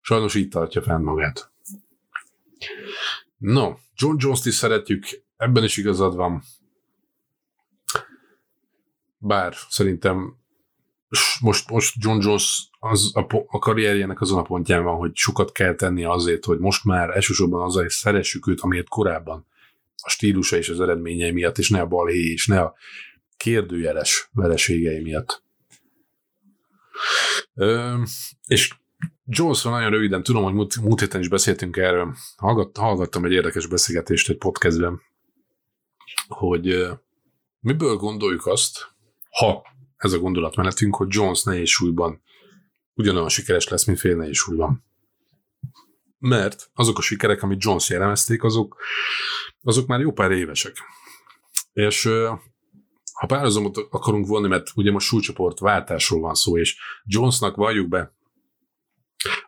Sajnos így tartja fenn magát. No, John Jones-t is szeretjük, ebben is igazad van bár szerintem most, most John Jones az a, a karrierjének azon a pontján van, hogy sokat kell tenni azért, hogy most már elsősorban az, hogy szeressük őt, amiért korábban a stílusa és az eredményei miatt, és ne a balhé, és ne a kérdőjeles vereségei miatt. Ö, és Jonesról nagyon röviden, tudom, hogy múlt, múlt héten is beszéltünk erről, Hallgat, hallgattam egy érdekes beszélgetést egy podcastben, hogy miből gondoljuk azt, ha ez a gondolatmenetünk, hogy Jones nehéz súlyban ugyanolyan sikeres lesz, mint fél nehéz súlyban. Mert azok a sikerek, amit Jones jellemezték, azok, azok már jó pár évesek. És ha párhuzamot akarunk vonni, mert ugye most súlycsoport váltásról van szó, és Jonesnak valljuk be,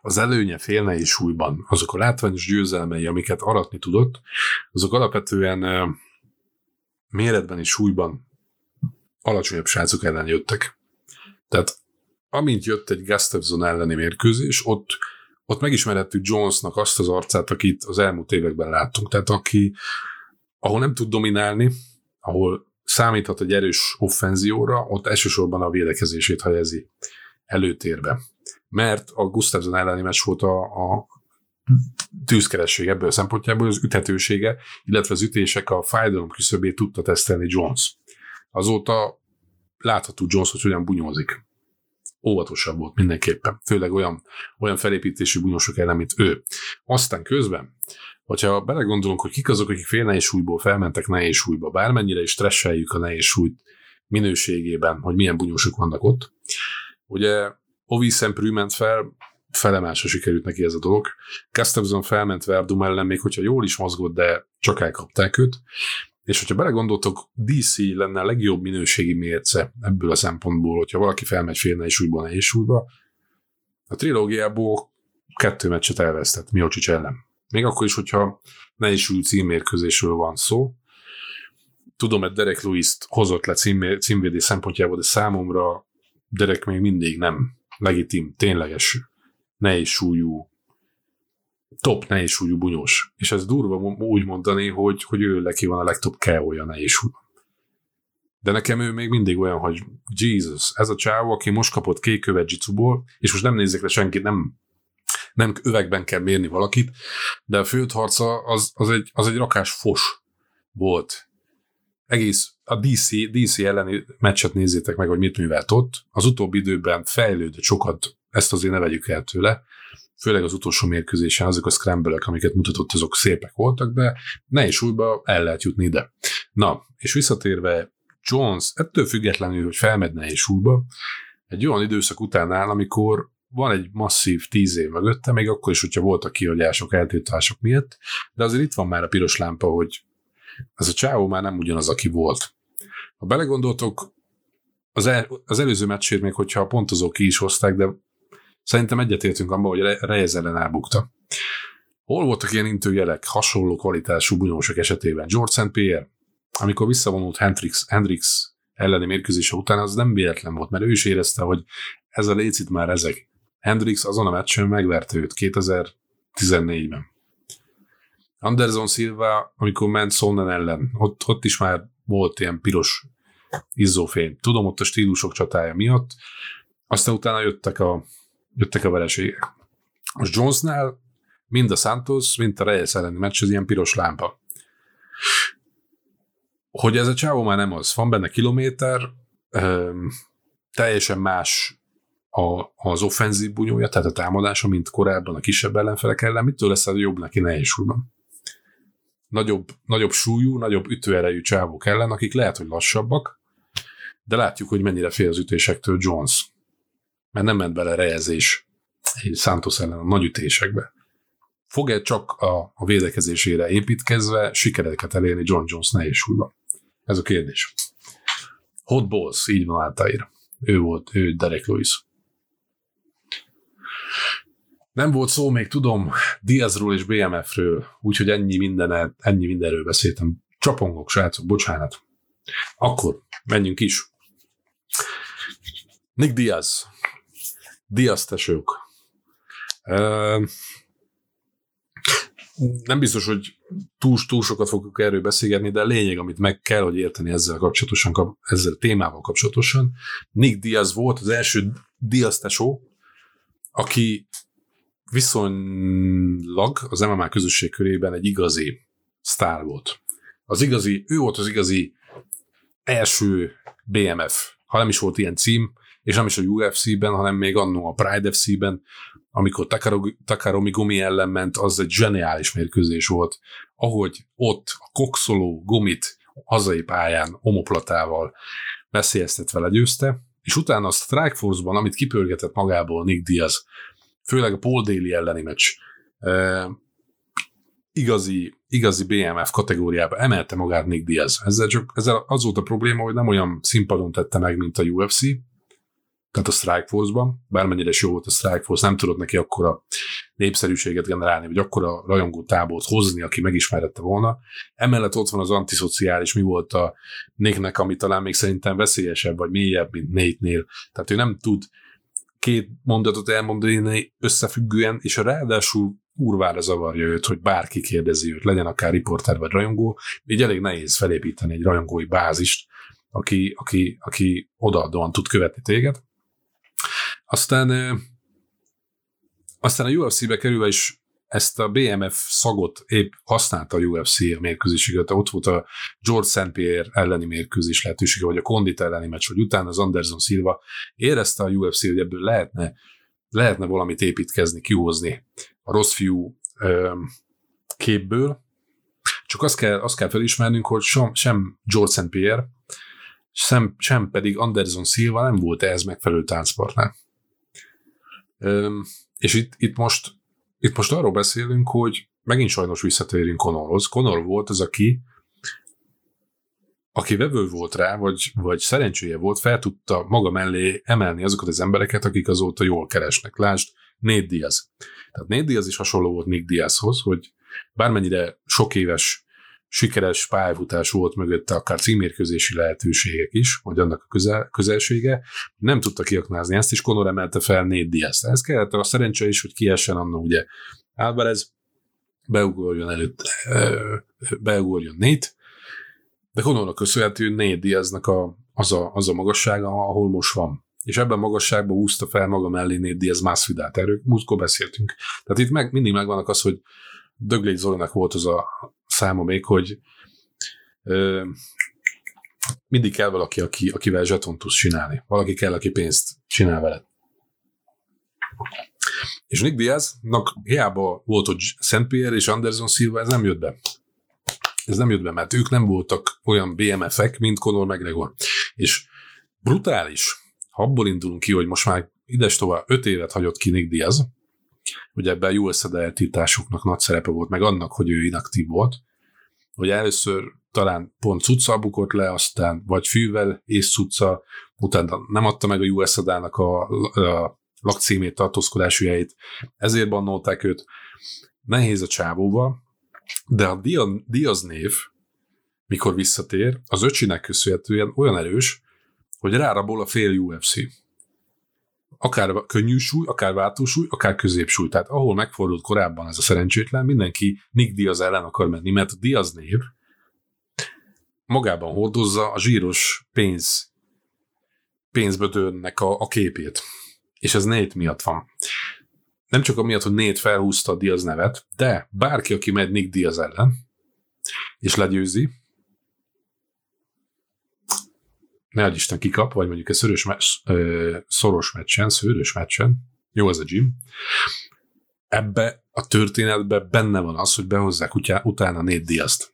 az előnye fél nehéz súlyban, azok a látványos győzelmei, amiket aratni tudott, azok alapvetően méretben és súlyban alacsonyabb srácok ellen jöttek. Tehát amint jött egy Gustafsson elleni mérkőzés, ott, ott megismerhettük Jonesnak azt az arcát, akit az elmúlt években láttunk. Tehát aki, ahol nem tud dominálni, ahol számíthat egy erős offenzióra, ott elsősorban a védekezését helyezi előtérbe. Mert a Gustafsson elleni meccs volt a, a tűzkeresség ebből a szempontjából, az üthetősége, illetve az ütések a fájdalom küszöbét tudta tesztelni Jones. Azóta látható Jones, hogy hogyan bunyózik. Óvatosabb volt mindenképpen, főleg olyan, olyan felépítésű bunyósok ellen, mint ő. Aztán közben, hogyha belegondolunk, hogy kik azok, akik fél nehéz súlyból felmentek nehéz súlyba, bármennyire is stresseljük a nehéz súlyt minőségében, hogy milyen bunyósok vannak ott, ugye Ovi Szemprű ment fel, felemásra sikerült neki ez a dolog. Gustafsson felment Verdum ellen, még hogyha jól is mozgott, de csak elkapták őt. És hogyha belegondoltok, DC lenne a legjobb minőségi mérce ebből a szempontból, hogyha valaki felmegy félne és újban és súlyba. A trilógiából kettő meccset elvesztett Miocsics ellen. Még akkor is, hogyha ne is új címmérkőzésről van szó. Tudom, hogy Derek Lewis-t hozott le címvédés szempontjából, de számomra Derek még mindig nem legitim, tényleges nehéz súlyú top nehéz súlyú bunyós. És ez durva úgy mondani, hogy, hogy ő neki van a legtöbb keója nehéz. De nekem ő még mindig olyan, hogy Jesus, ez a csávó, aki most kapott kék követ jitsuból, és most nem nézzek le senkit, nem, nem övegben kell mérni valakit, de a főt harca az, az, egy, az egy rakás fos volt. Egész a DC, DC elleni meccset nézzétek meg, hogy mit művelt ott. Az utóbbi időben fejlődött sokat, ezt azért ne vegyük el tőle, főleg az utolsó mérkőzésen azok a scramble amiket mutatott, azok szépek voltak, de nehéz súlyba el lehet jutni ide. Na, és visszatérve Jones, ettől függetlenül, hogy felmed nehéz súlyba, egy olyan időszak után áll, amikor van egy masszív tíz év mögötte, még akkor is, hogyha voltak kihagyások, eltiltások miatt, de azért itt van már a piros lámpa, hogy ez a csávó már nem ugyanaz, aki volt. Ha belegondoltok, az, el, az előző meccsét még, hogyha a pontozók ki is hozták, de szerintem egyetértünk abban, hogy Reyes ellen elbukta. Hol voltak ilyen intőjelek hasonló kvalitású bunyósok esetében? George St. Pierre, amikor visszavonult Hendrix, Hendrix elleni mérkőzése után, az nem véletlen volt, mert ő is érezte, hogy ez a lécit már ezek. Hendrix azon a meccsen megverte őt 2014-ben. Anderson Silva, amikor ment Sonnen ellen, ott, ott is már volt ilyen piros izzófény. Tudom, ott a stílusok csatája miatt. Aztán utána jöttek a, jöttek a vereségek. Most Jonesnál mind a Santos, mind a Reyes elleni meccs, ez ilyen piros lámpa. Hogy ez a csávó már nem az. Van benne kilométer, öm, teljesen más a, az offenzív bunyója, tehát a támadása, mint korábban a kisebb ellenfelek ellen. Mitől lesz ez jobb neki nehéz nagyobb, nagyobb súlyú, nagyobb ütőerejű csávok ellen, akik lehet, hogy lassabbak, de látjuk, hogy mennyire fél az ütésektől Jones. Mert nem ment bele rejezés Santos ellen a nagy ütésekbe. Fog-e csak a, a védekezésére építkezve sikereket elérni John Jones nehéz súlyban? Ez a kérdés. Hot Balls, így van általán. Ő volt, ő Derek Lewis. Nem volt szó még, tudom, Diazról és BMF-ről, úgyhogy ennyi, mindene, ennyi mindenről beszéltem. Csapongok, srácok, bocsánat. Akkor menjünk is. Nick Diaz. Diaz tesők. Uh, nem biztos, hogy túl, túl sokat fogok erről beszélgetni, de a lényeg, amit meg kell, hogy érteni ezzel kapcsolatosan, ezzel a témával kapcsolatosan. Nick Diaz volt az első Diaz tesó, aki viszonylag az MMA közösség körében egy igazi sztár volt. Az igazi, ő volt az igazi első BMF, ha nem is volt ilyen cím, és nem is a UFC-ben, hanem még annó a Pride FC-ben, amikor Takaromi Gumi ellen ment, az egy zseniális mérkőzés volt, ahogy ott a kokszoló Gumit hazai pályán omoplatával veszélyeztetve legyőzte, és utána a Strikeforce-ban, amit kipörgetett magából Nick Diaz, főleg a Paul Daly elleni meccs, igazi, igazi BMF kategóriába emelte magát Nick Diaz. Ezzel, csak, ezzel az volt a probléma, hogy nem olyan színpadon tette meg, mint a UFC, tehát a Strikeforce-ban, bármennyire is jó volt a Strikeforce, nem tudott neki akkora népszerűséget generálni, vagy akkora rajongó tábort hozni, aki megismerette volna. Emellett ott van az antiszociális, mi volt a Nicknek, ami talán még szerintem veszélyesebb, vagy mélyebb, mint Nate-nél. Tehát ő nem tud két mondatot elmondani összefüggően, és ráadásul kurvára zavarja őt, hogy bárki kérdezi őt, legyen akár riporter vagy rajongó, így elég nehéz felépíteni egy rajongói bázist, aki, aki, aki odaadóan tud követni téged. Aztán, aztán a UFC-be kerülve is ezt a BMF szagot épp használta a UFC a mérkőzéséget. Ott volt a George St. Pierre elleni mérkőzés lehetősége, vagy a Condit elleni meccs, vagy utána az Anderson Silva. Érezte a UFC, hogy ebből lehetne, lehetne valamit építkezni, kihozni a rossz fiú képből. Csak azt kell, azt kell felismernünk, hogy sem, sem George St. Pierre, sem, sem pedig Anderson Silva nem volt ehhez megfelelő táncpartner. És itt, itt most itt most arról beszélünk, hogy megint sajnos visszatérünk Conorhoz. Conor volt az, aki aki vevő volt rá, vagy, vagy szerencséje volt, fel tudta maga mellé emelni azokat az embereket, akik azóta jól keresnek. Lásd, Nate Diaz. Tehát Nate Diaz is hasonló volt Nick Diazhoz, hogy bármennyire sok éves sikeres pályafutás volt mögötte, akár címérkőzési lehetőségek is, vagy annak a közel, közelsége, nem tudta kiaknázni ezt, és Conor emelte fel Nate Diaz. Ez kellett a szerencse is, hogy kiessen anna ugye Álvarez, beugorjon előtt, beugorjon Nate, de Conornak köszönhető Nate Diaznak a, az, a, az a magassága, ahol most van. És ebben a magasságban húzta fel maga mellé Nate Diaz Masvidát. Erről múltkor beszéltünk. Tehát itt meg, mindig megvannak az, hogy Döglé Zolinak volt az a száma még, hogy ö, mindig kell valaki, aki, akivel zseton tudsz csinálni. Valaki kell, aki pénzt csinál veled. És Nick Diaznak hiába volt, hogy Szent Pierre és Anderson Silva, ez nem jött be. Ez nem jött be, mert ők nem voltak olyan BMF-ek, mint Conor McGregor. És brutális, ha abból indulunk ki, hogy most már ides tovább 5 évet hagyott ki Nick Diaz, hogy ebben a USAD eltiltásoknak nagy szerepe volt, meg annak, hogy ő inaktív volt, hogy először talán pont cucca bukott le, aztán vagy fűvel és cucca, utána nem adta meg a USAD-nak a, a lakcímét, tartózkodási helyét, ezért bannolták őt. Nehéz a csávóval, de a Diaz név, mikor visszatér, az öcsinek köszönhetően olyan erős, hogy rárabol a fél UFC akár könnyű súly, akár váltósúly, akár középsúly. Tehát ahol megfordult korábban ez a szerencsétlen, mindenki Nick Diaz ellen akar menni, mert a Diaz név magában hordozza a zsíros pénz pénzbödőnnek a, a képét. És ez Nate miatt van. Nem csak amiatt, hogy Nate felhúzta a Diaz nevet, de bárki, aki megy Nick Diaz ellen, és legyőzi, ne Isten kikap, vagy mondjuk egy szörös meccs, szoros meccsen, szőrös meccsen, jó az a gym, ebbe a történetbe benne van az, hogy behozzák utá, utána négy Diazt.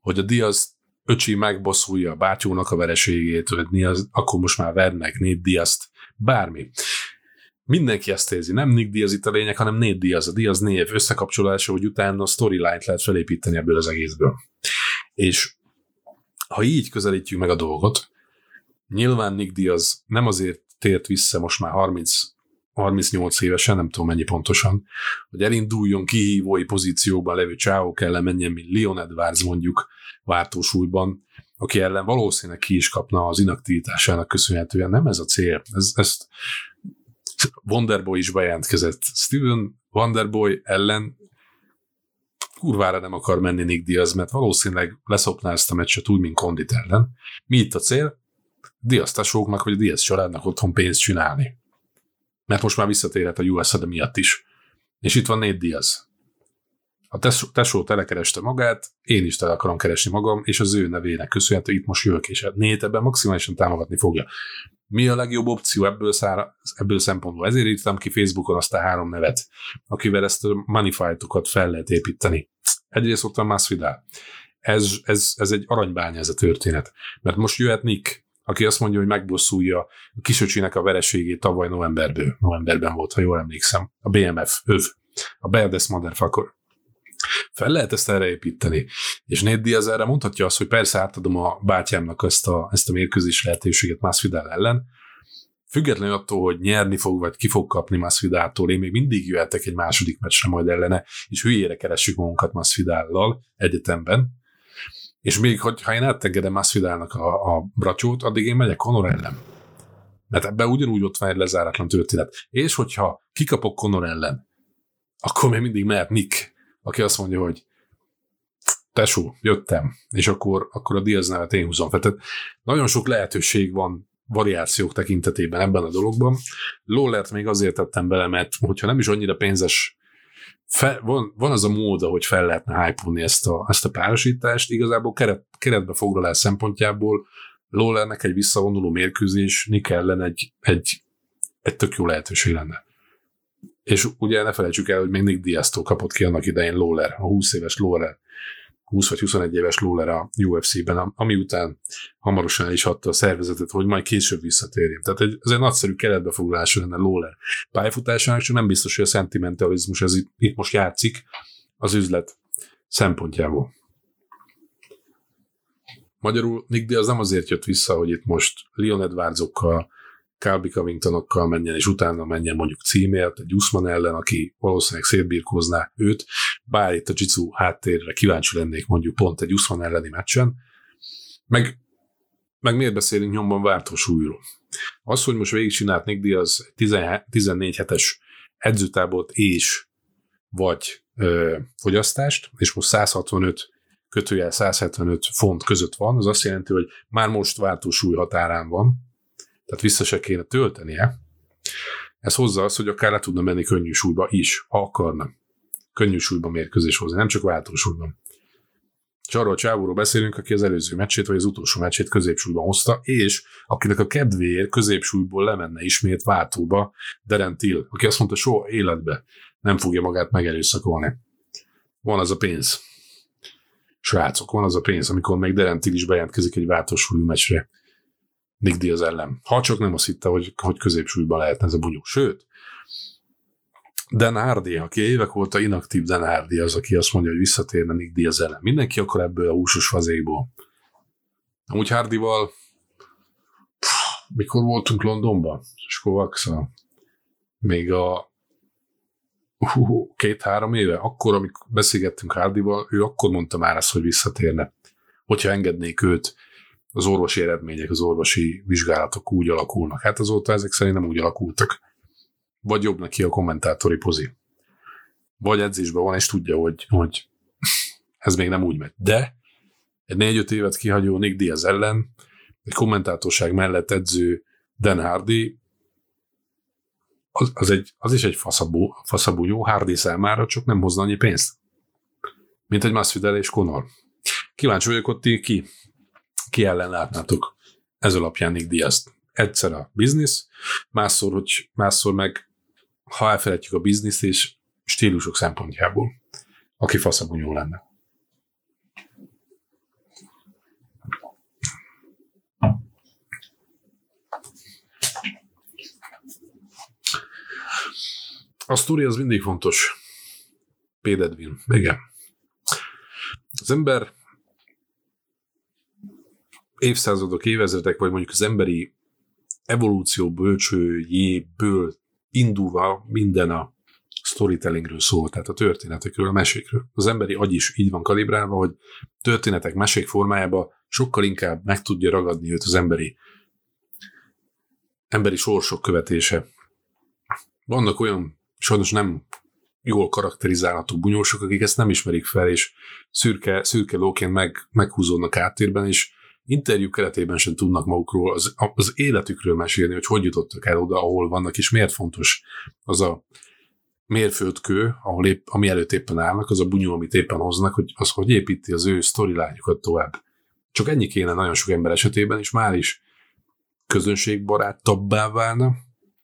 Hogy a Diaz öcsi megbosszulja a bátyónak a vereségét, vagy Diaz, akkor most már vernek négy Diazt, bármi. Mindenki ezt érzi, nem Nick Diaz itt a lényeg, hanem négy Diaz, a Diaz név összekapcsolása, hogy utána a storyline-t lehet felépíteni ebből az egészből. És ha így közelítjük meg a dolgot, nyilván Nick Diaz nem azért tért vissza most már 30 38 évesen, nem tudom mennyi pontosan, hogy elinduljon kihívói pozícióban levő csávó kell menjen, mint Leon Edwards mondjuk váltósúlyban, aki ellen valószínűleg ki is kapna az inaktivitásának köszönhetően. Nem ez a cél. Ez, ezt Wonderboy is bejelentkezett. Steven Wonderboy ellen kurvára nem akar menni Nick Diaz, mert valószínűleg leszopná ezt a meccset úgy, mint Kondit ellen. Mi itt a cél? Diaz tesóknak, vagy a Diaz családnak otthon pénzt csinálni. Mert most már visszatérhet a US de miatt is. És itt van Nate Diaz. A tesó, telekereste magát, én is tele akarom keresni magam, és az ő nevének köszönhető itt most jövök, és Nate ebben maximálisan támogatni fogja. Mi a legjobb opció ebből, szára, ebből szempontból? Ezért írtam ki Facebookon azt a három nevet, akivel ezt a manifájtokat fel lehet építeni. Egyrészt ott van Masvidal. Ez, ez, ez egy aranybánya ez a történet. Mert most jöhet Nick, aki azt mondja, hogy megbosszulja a kisöcsinek a vereségét tavaly novemberből. Novemberben volt, ha jól emlékszem. A BMF, öv. A Baddest Motherfucker. Fel lehet ezt erre építeni. És Nate Diaz erre mondhatja azt, hogy persze átadom a bátyámnak ezt a, ezt a mérkőzés lehetőséget Masvidal ellen, függetlenül attól, hogy nyerni fog, vagy ki fog kapni Masvidától, én még mindig jöhetek egy második meccsre majd ellene, és hülyére keressük magunkat Masvidállal egyetemben. És még, hogy, ha én átengedem Masvidálnak a, a bracsót, addig én megyek Conor ellen. Mert ebben ugyanúgy ott van egy lezáratlan történet. És hogyha kikapok Conor ellen, akkor még mindig mehet Nick, aki azt mondja, hogy tesó, jöttem, és akkor, akkor a Diaz nevet én húzom fel. Tehát nagyon sok lehetőség van variációk tekintetében ebben a dologban. Lollert még azért tettem bele, mert hogyha nem is annyira pénzes, fe, van, van az a mód, hogy fel lehetne hype ezt a, ezt a párosítást, igazából keret, keretbe foglalás szempontjából Lollernek egy visszavonuló mérkőzés Nick ellen egy, egy, egy tök jó lehetőség lenne. És ugye ne felejtsük el, hogy még Nick Diaz-tól kapott ki annak idején Lawler, a 20 éves Lawler 20 vagy 21 éves Lawler a UFC-ben, ami után hamarosan el is adta a szervezetet, hogy majd később visszatérjen. Tehát egy, ez egy nagyszerű keretbefoglalás lenne Lawler pályafutásának, csak nem biztos, hogy a szentimentalizmus ez itt, itt most játszik az üzlet szempontjából. Magyarul Nick Diaz nem azért jött vissza, hogy itt most Leon Edwardsokkal, Calby Covingtonokkal menjen, és utána menjen mondjuk címért, egy Usman ellen, aki valószínűleg szétbírkozná őt, bár itt a Jitsu háttérre kíváncsi lennék mondjuk pont egy Usman elleni meccsen, meg, meg miért beszélünk nyomban vártósúlyról? Az, hogy most végigcsinált Nick Diaz 14 hetes edzőtábort és vagy ö, fogyasztást, és most 165 kötőjel 175 font között van, az azt jelenti, hogy már most váltósúly határán van, tehát vissza se kéne töltenie. Ez hozza azt, hogy akár le tudna menni könnyű súlyba is, ha akarna. Könnyű súlyba mérkőzés hozni, nem csak váltósúlyban. És arról a csávóról beszélünk, aki az előző meccsét, vagy az utolsó meccsét középsúlyban hozta, és akinek a kedvéért középsúlyból lemenne ismét váltóba Darren Till, aki azt mondta, soha életbe nem fogja magát megerőszakolni. Van az a pénz. Srácok, van az a pénz, amikor még Darren Till is bejelentkezik egy váltósúlyú meccsre. Nick Diaz ellen. Ha csak nem azt hitte, hogy, hogy középsúlyban lehetne ez a bunyó. Sőt, Dan Hardy, aki évek óta inaktív Dan Hardy, az, aki azt mondja, hogy visszatérne Nick Diaz ellen. Mindenki akkor ebből a húsos fazékból. Amúgy Hardyval mikor voltunk Londonban, Skovaxa, még a uh, két-három éve, akkor, amikor beszélgettünk Hardyval, ő akkor mondta már azt, hogy visszatérne, hogyha engednék őt az orvosi eredmények, az orvosi vizsgálatok úgy alakulnak. Hát azóta ezek szerint nem úgy alakultak. Vagy jobb neki a kommentátori pozi. Vagy edzésben van, és tudja, hogy, hogy ez még nem úgy megy. De egy négy-öt évet kihagyó Nick Diaz ellen, egy kommentátorság mellett edző Dan Hardy, az, az, egy, az is egy faszabú, faszabú jó Hardy számára, csak nem hozna annyi pénzt. Mint egy Masvidal és Conor. Kíváncsi vagyok ott ki ki ellen látnátok ez alapján Nick Diaz-t. Egyszer a biznisz, másszor, hogy másszor meg ha elfelejtjük a biznisz és stílusok szempontjából, aki faszabunyó lenne. A sztori az mindig fontos. Pédedvin. Igen. Az ember évszázadok, évezredek, vagy mondjuk az emberi evolúció bölcsőjéből indulva minden a storytellingről szól, tehát a történetekről, a mesékről. Az emberi agy is így van kalibrálva, hogy történetek, mesék formájában sokkal inkább meg tudja ragadni őt az emberi emberi sorsok követése. Vannak olyan, sajnos nem jól karakterizálható bunyósok, akik ezt nem ismerik fel, és szürke, szürke lóként meg, meghúzódnak áttérben, és interjú keretében sem tudnak magukról, az, az életükről mesélni, hogy hogy jutottak el oda, ahol vannak, és miért fontos az a mérföldkő, ahol épp, ami előtt éppen állnak, az a bunyó, amit éppen hoznak, hogy az hogy építi az ő sztorilányokat tovább. Csak ennyi kéne nagyon sok ember esetében, és már is közönségbarátabbá válna,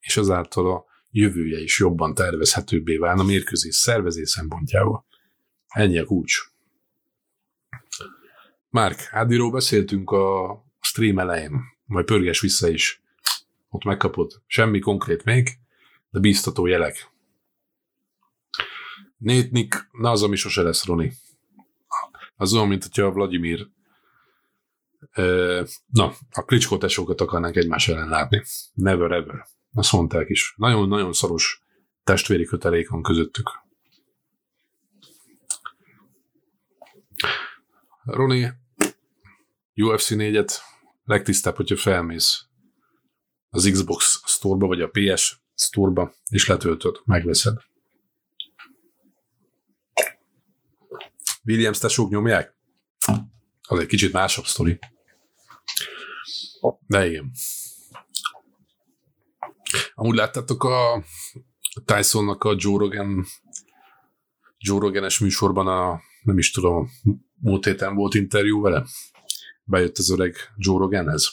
és azáltal a jövője is jobban tervezhetőbbé válna mérkőzés szervezés szempontjából. Ennyi a kulcs. Márk, Ádiról beszéltünk a stream elején, majd pörges vissza is. Ott megkapod. Semmi konkrét még, de bíztató jelek. Nétnik, na az, ami sose lesz, Roni. Az olyan, mint hogyha Vladimir Na, a Klitschko tesókat akarnánk egymás ellen látni. Never ever. Azt mondták is. Nagyon-nagyon szoros testvéri kötelék van közöttük. Roni, UFC 4-et legtisztább, hogyha felmész az Xbox Store-ba, vagy a PS Store-ba, és letöltöd, megveszed. Williams tesók nyomják? Az egy kicsit másabb sztori. De igen. Amúgy láttátok a Tysonnak a Joe Rogan Joe Rogan-es műsorban a, nem is tudom, múlt héten volt interjú vele? Bejött az öreg Joe Roganhez.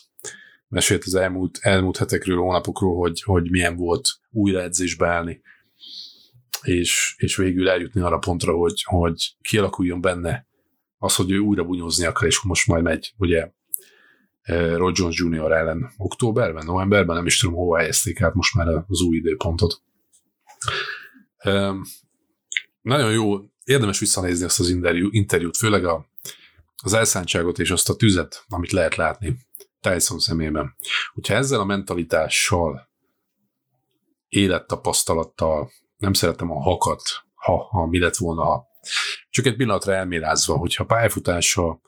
Mesélt az elmúlt, elmúlt hetekről, hónapokról, hogy, hogy milyen volt újra edzésbe állni, és, és végül eljutni arra pontra, hogy, hogy kialakuljon benne az, hogy ő újra bunyózni akar, és most majd megy, ugye Eh, Roy Jones Jr. ellen októberben, novemberben, nem is tudom, hova helyezték át most már az új időpontot. Nagyon jó, érdemes visszanézni azt az interjú, interjút, főleg a, az elszántságot és azt a tüzet, amit lehet látni Tyson szemében. Hogyha ezzel a mentalitással, élettapasztalattal, nem szeretem a hakat, ha, ha mi lett volna, csak egy pillanatra elmélázva, hogyha pályafutása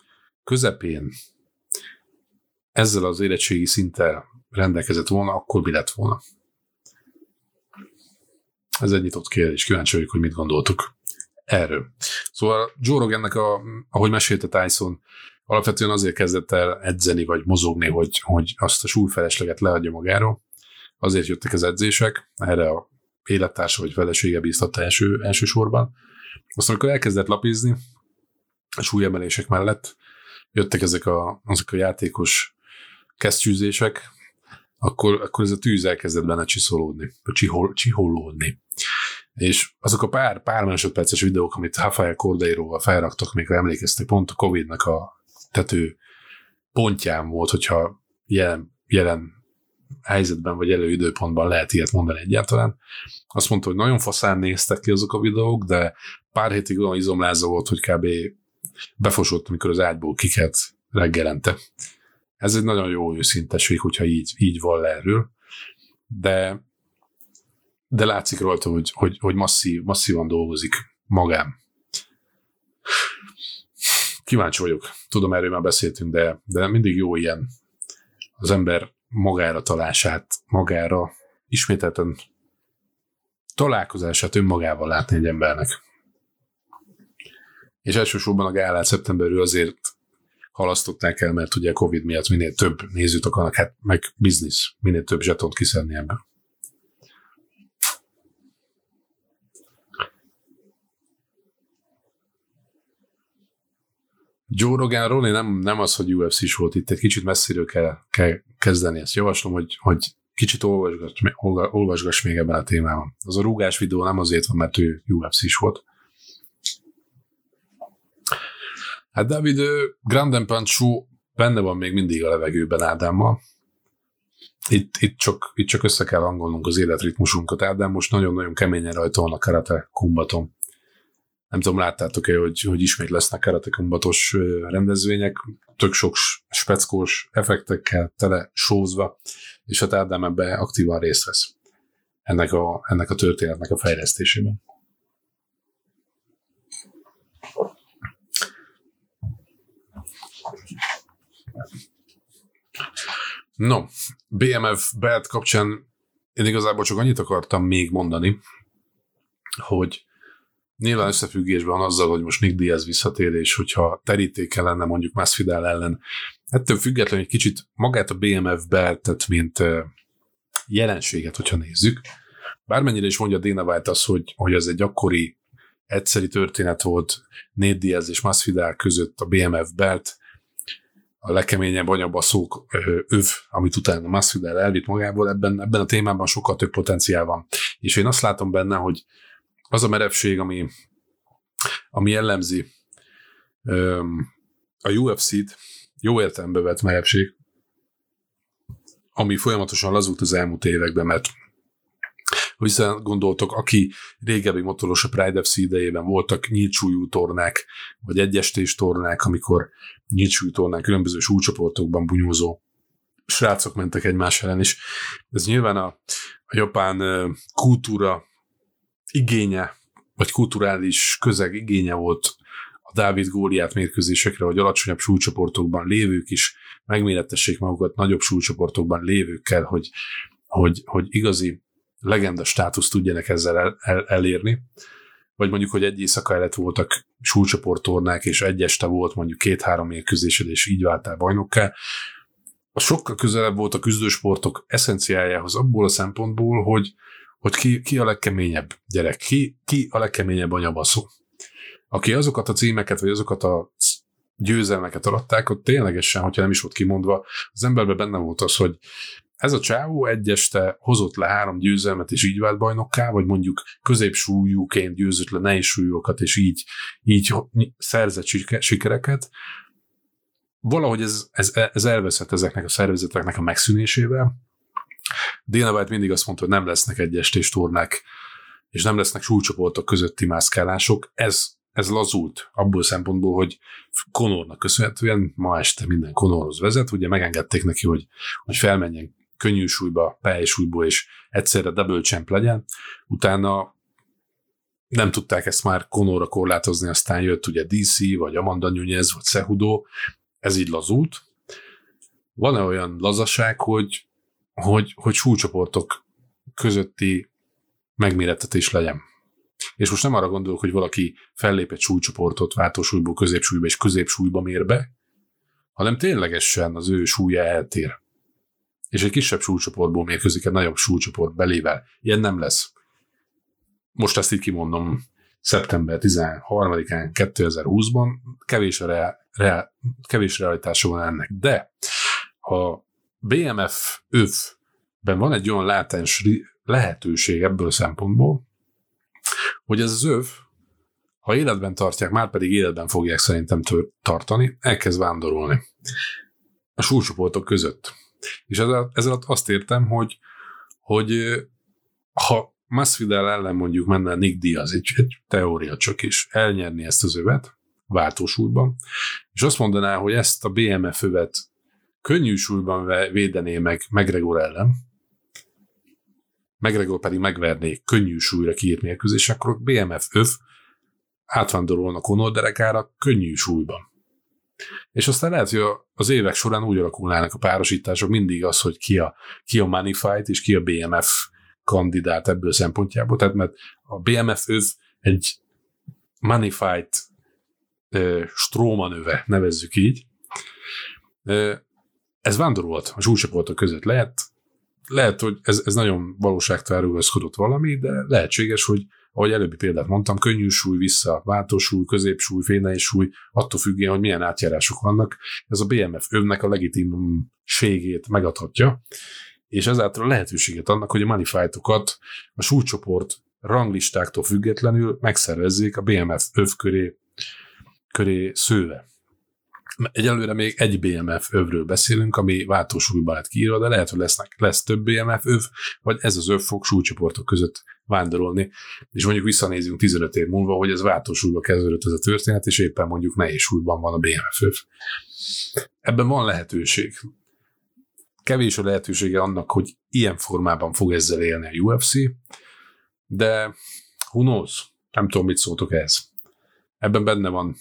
közepén ezzel az érettségi szinttel rendelkezett volna, akkor mi lett volna? Ez egy nyitott kérdés, kíváncsi vagyok, hogy mit gondoltuk erről. Szóval Joe Rogannek, a, ahogy mesélte Tyson, alapvetően azért kezdett el edzeni, vagy mozogni, hogy, hogy azt a súlyfelesleget leadja magáról. Azért jöttek az edzések, erre a élettársa vagy felesége bíztatta első, elsősorban. Aztán, amikor elkezdett lapizni, a súlyemelések mellett jöttek ezek a, azok a játékos kesztyűzések, akkor, akkor ez a tűz elkezdett benne csiszolódni, csihol, csiholódni. És azok a pár, pár másodperces videók, amit Rafael Cordeiroval felraktak, még emlékeztek, pont a Covid-nak a tető pontján volt, hogyha jelen, jelen helyzetben vagy előidőpontban lehet ilyet mondani egyáltalán. Azt mondta, hogy nagyon faszán néztek ki azok a videók, de pár hétig olyan izomláza volt, hogy kb. befosott, amikor az ágyból kiket reggelente. Ez egy nagyon jó őszinteség, hogyha így, így van le erről, de, de látszik rajta, hogy, hogy, hogy masszív, masszívan dolgozik magán. Kíváncsi vagyok. Tudom, erről már beszéltünk, de, de mindig jó ilyen az ember magára talását, magára ismételten találkozását önmagával látni egy embernek. És elsősorban a gálát szeptemberről azért halasztották el, mert ugye Covid miatt minél több nézőt akarnak, hát meg biznisz, minél több zsetont kiszedni ebből. Joe Rogan Ronnie nem, nem az, hogy UFC is volt itt, egy kicsit messziről kell, kell kezdeni. Ezt javaslom, hogy, hogy kicsit olvasgass, olvasgass még ebben a témában. Az a rúgás videó nem azért van, mert ő UFC is volt, Hát David Granden Pancho benne van még mindig a levegőben Ádámmal. Itt, itt, csak, itt csak össze kell hangolnunk az életritmusunkat. Ádám most nagyon-nagyon keményen rajta van a karate kumbaton. Nem tudom, láttátok-e, hogy, hogy ismét lesznek karate kumbatos rendezvények, tök sok speckós effektekkel tele sózva, és hát Ádám ebbe aktívan részt vesz ennek a, ennek a történetnek a fejlesztésében. No, BMF belt kapcsán én igazából csak annyit akartam még mondani, hogy nyilván összefüggésben azzal, hogy most Nick Diaz visszatér, és hogyha terítéke lenne mondjuk Masvidal ellen, ettől függetlenül egy kicsit magát a BMF beltet, mint jelenséget, hogyha nézzük, bármennyire is mondja Dana White az, hogy, hogy ez egy akkori egyszeri történet volt Nate Diaz és Masvidal között a BMF belt, a legkeményebb anyabaszók öv, amit utána Masvidal elvitt magából, ebben, ebben a témában sokkal több potenciál van. És én azt látom benne, hogy az a merevség, ami, ami jellemzi a UFC-t, jó értelembe vett merevség, ami folyamatosan lazult az elmúlt években, mert Hiszen gondoltok, aki régebbi motoros a Pride FC idejében voltak nyíltsúlyú tornák, vagy egyestés tornák, amikor nyíltsúlyú tornák különböző súlycsoportokban bunyózó srácok mentek egymás ellen is. Ez nyilván a, a japán kultúra igénye, vagy kulturális közeg igénye volt a Dávid Góliát mérkőzésekre, hogy alacsonyabb súlycsoportokban lévők is megméretessék magukat nagyobb súlycsoportokban lévőkkel, hogy, hogy, hogy igazi legenda státuszt tudjanak ezzel el, el, elérni. Vagy mondjuk, hogy egy éjszaka előtt voltak súlycsoporttornák, és egy este volt mondjuk két-három mérkőzésed, és így váltál bajnokká. A sokkal közelebb volt a küzdősportok eszenciájához abból a szempontból, hogy, hogy ki, ki a legkeményebb gyerek, ki, ki a legkeményebb anyabaszó. Aki azokat a címeket, vagy azokat a győzelmeket aratták, ott ténylegesen, hogyha nem is volt kimondva, az emberben benne volt az, hogy ez a csávó egy este hozott le három győzelmet, és így vált bajnokká, vagy mondjuk középsúlyúként győzött le nehéz súlyokat, és így, így szerzett sikereket. Valahogy ez, ez, ez elveszett ezeknek a szervezeteknek a megszűnésével. White mindig azt mondta, hogy nem lesznek egyestés tornák, és nem lesznek súlycsoportok közötti mászkálások. Ez ez lazult abból szempontból, hogy Konornak köszönhetően ma este minden Konorhoz vezet, ugye megengedték neki, hogy, hogy felmenjen könnyű súlyba, súlyba, és egyszerre double champ legyen. Utána nem tudták ezt már Konorra korlátozni, aztán jött ugye DC, vagy Amanda Nunez, vagy Cehudo, ez így lazult. Van-e olyan lazaság, hogy, hogy, hogy súlycsoportok közötti megmérettetés legyen? És most nem arra gondolok, hogy valaki fellép egy súlycsoportot váltósúlyból középsúlyba és középsúlyba mér be, hanem ténylegesen az ő súlya eltér. És egy kisebb súlycsoportból mérkőzik egy nagyobb súlycsoport belével. Ilyen nem lesz. Most ezt így kimondom, szeptember 13-án 2020-ban kevés, rea, rea, kevés realitása van ennek. De a BMF övben van egy olyan látens lehetőség ebből szempontból, hogy ez az öv, ha életben tartják, már pedig életben fogják szerintem tartani, elkezd vándorolni a súlycsoportok között. És ezzel, ezzel azt értem, hogy, hogy ha Masvidal ellen mondjuk menne Nick Diaz, egy, egy teória csak is, elnyerni ezt az övet, váltósúlyban, és azt mondaná, hogy ezt a BMF övet könnyű súlyban védené meg McGregor ellen, McGregor pedig megverné könnyű súlyra kiírt mérkőzés, akkor a BMF öv átvándorolnak Conor derekára könnyű súlyban. És aztán lehet, hogy az évek során úgy alakulnának a párosítások mindig az, hogy ki a, ki a Money Fight és ki a BMF kandidát ebből szempontjából. Tehát mert a BMF öv egy Money Fight e, strómanöve, nevezzük így. E, ez vándorolt a súlycsoportok között lehet, lehet, hogy ez, ez nagyon valóságtárulózkodott valami, de lehetséges, hogy ahogy előbbi példát mondtam, könnyű súly vissza, váltósúly, középsúly, fényes súly, attól függően, hogy milyen átjárások vannak, ez a BMF önnek a legitimségét megadhatja, és ezáltal lehetőséget annak, hogy a manifájtokat a súlycsoport ranglistáktól függetlenül megszervezzék a BMF öv köré, köré szőve. Egyelőre még egy BMF övről beszélünk, ami váltósúlyban lett kiírva, de lehet, hogy lesznek, lesz több BMF öv, vagy ez az öv fog súlycsoportok között vándorolni, és mondjuk visszanézünk 15 év múlva, hogy ez váltósúlyba kezdődött ez a történet, és éppen mondjuk nehéz súlyban van a BMF öv. Ebben van lehetőség. Kevés a lehetősége annak, hogy ilyen formában fog ezzel élni a UFC, de who knows? Nem tudom, mit szóltok ez. Ebben benne van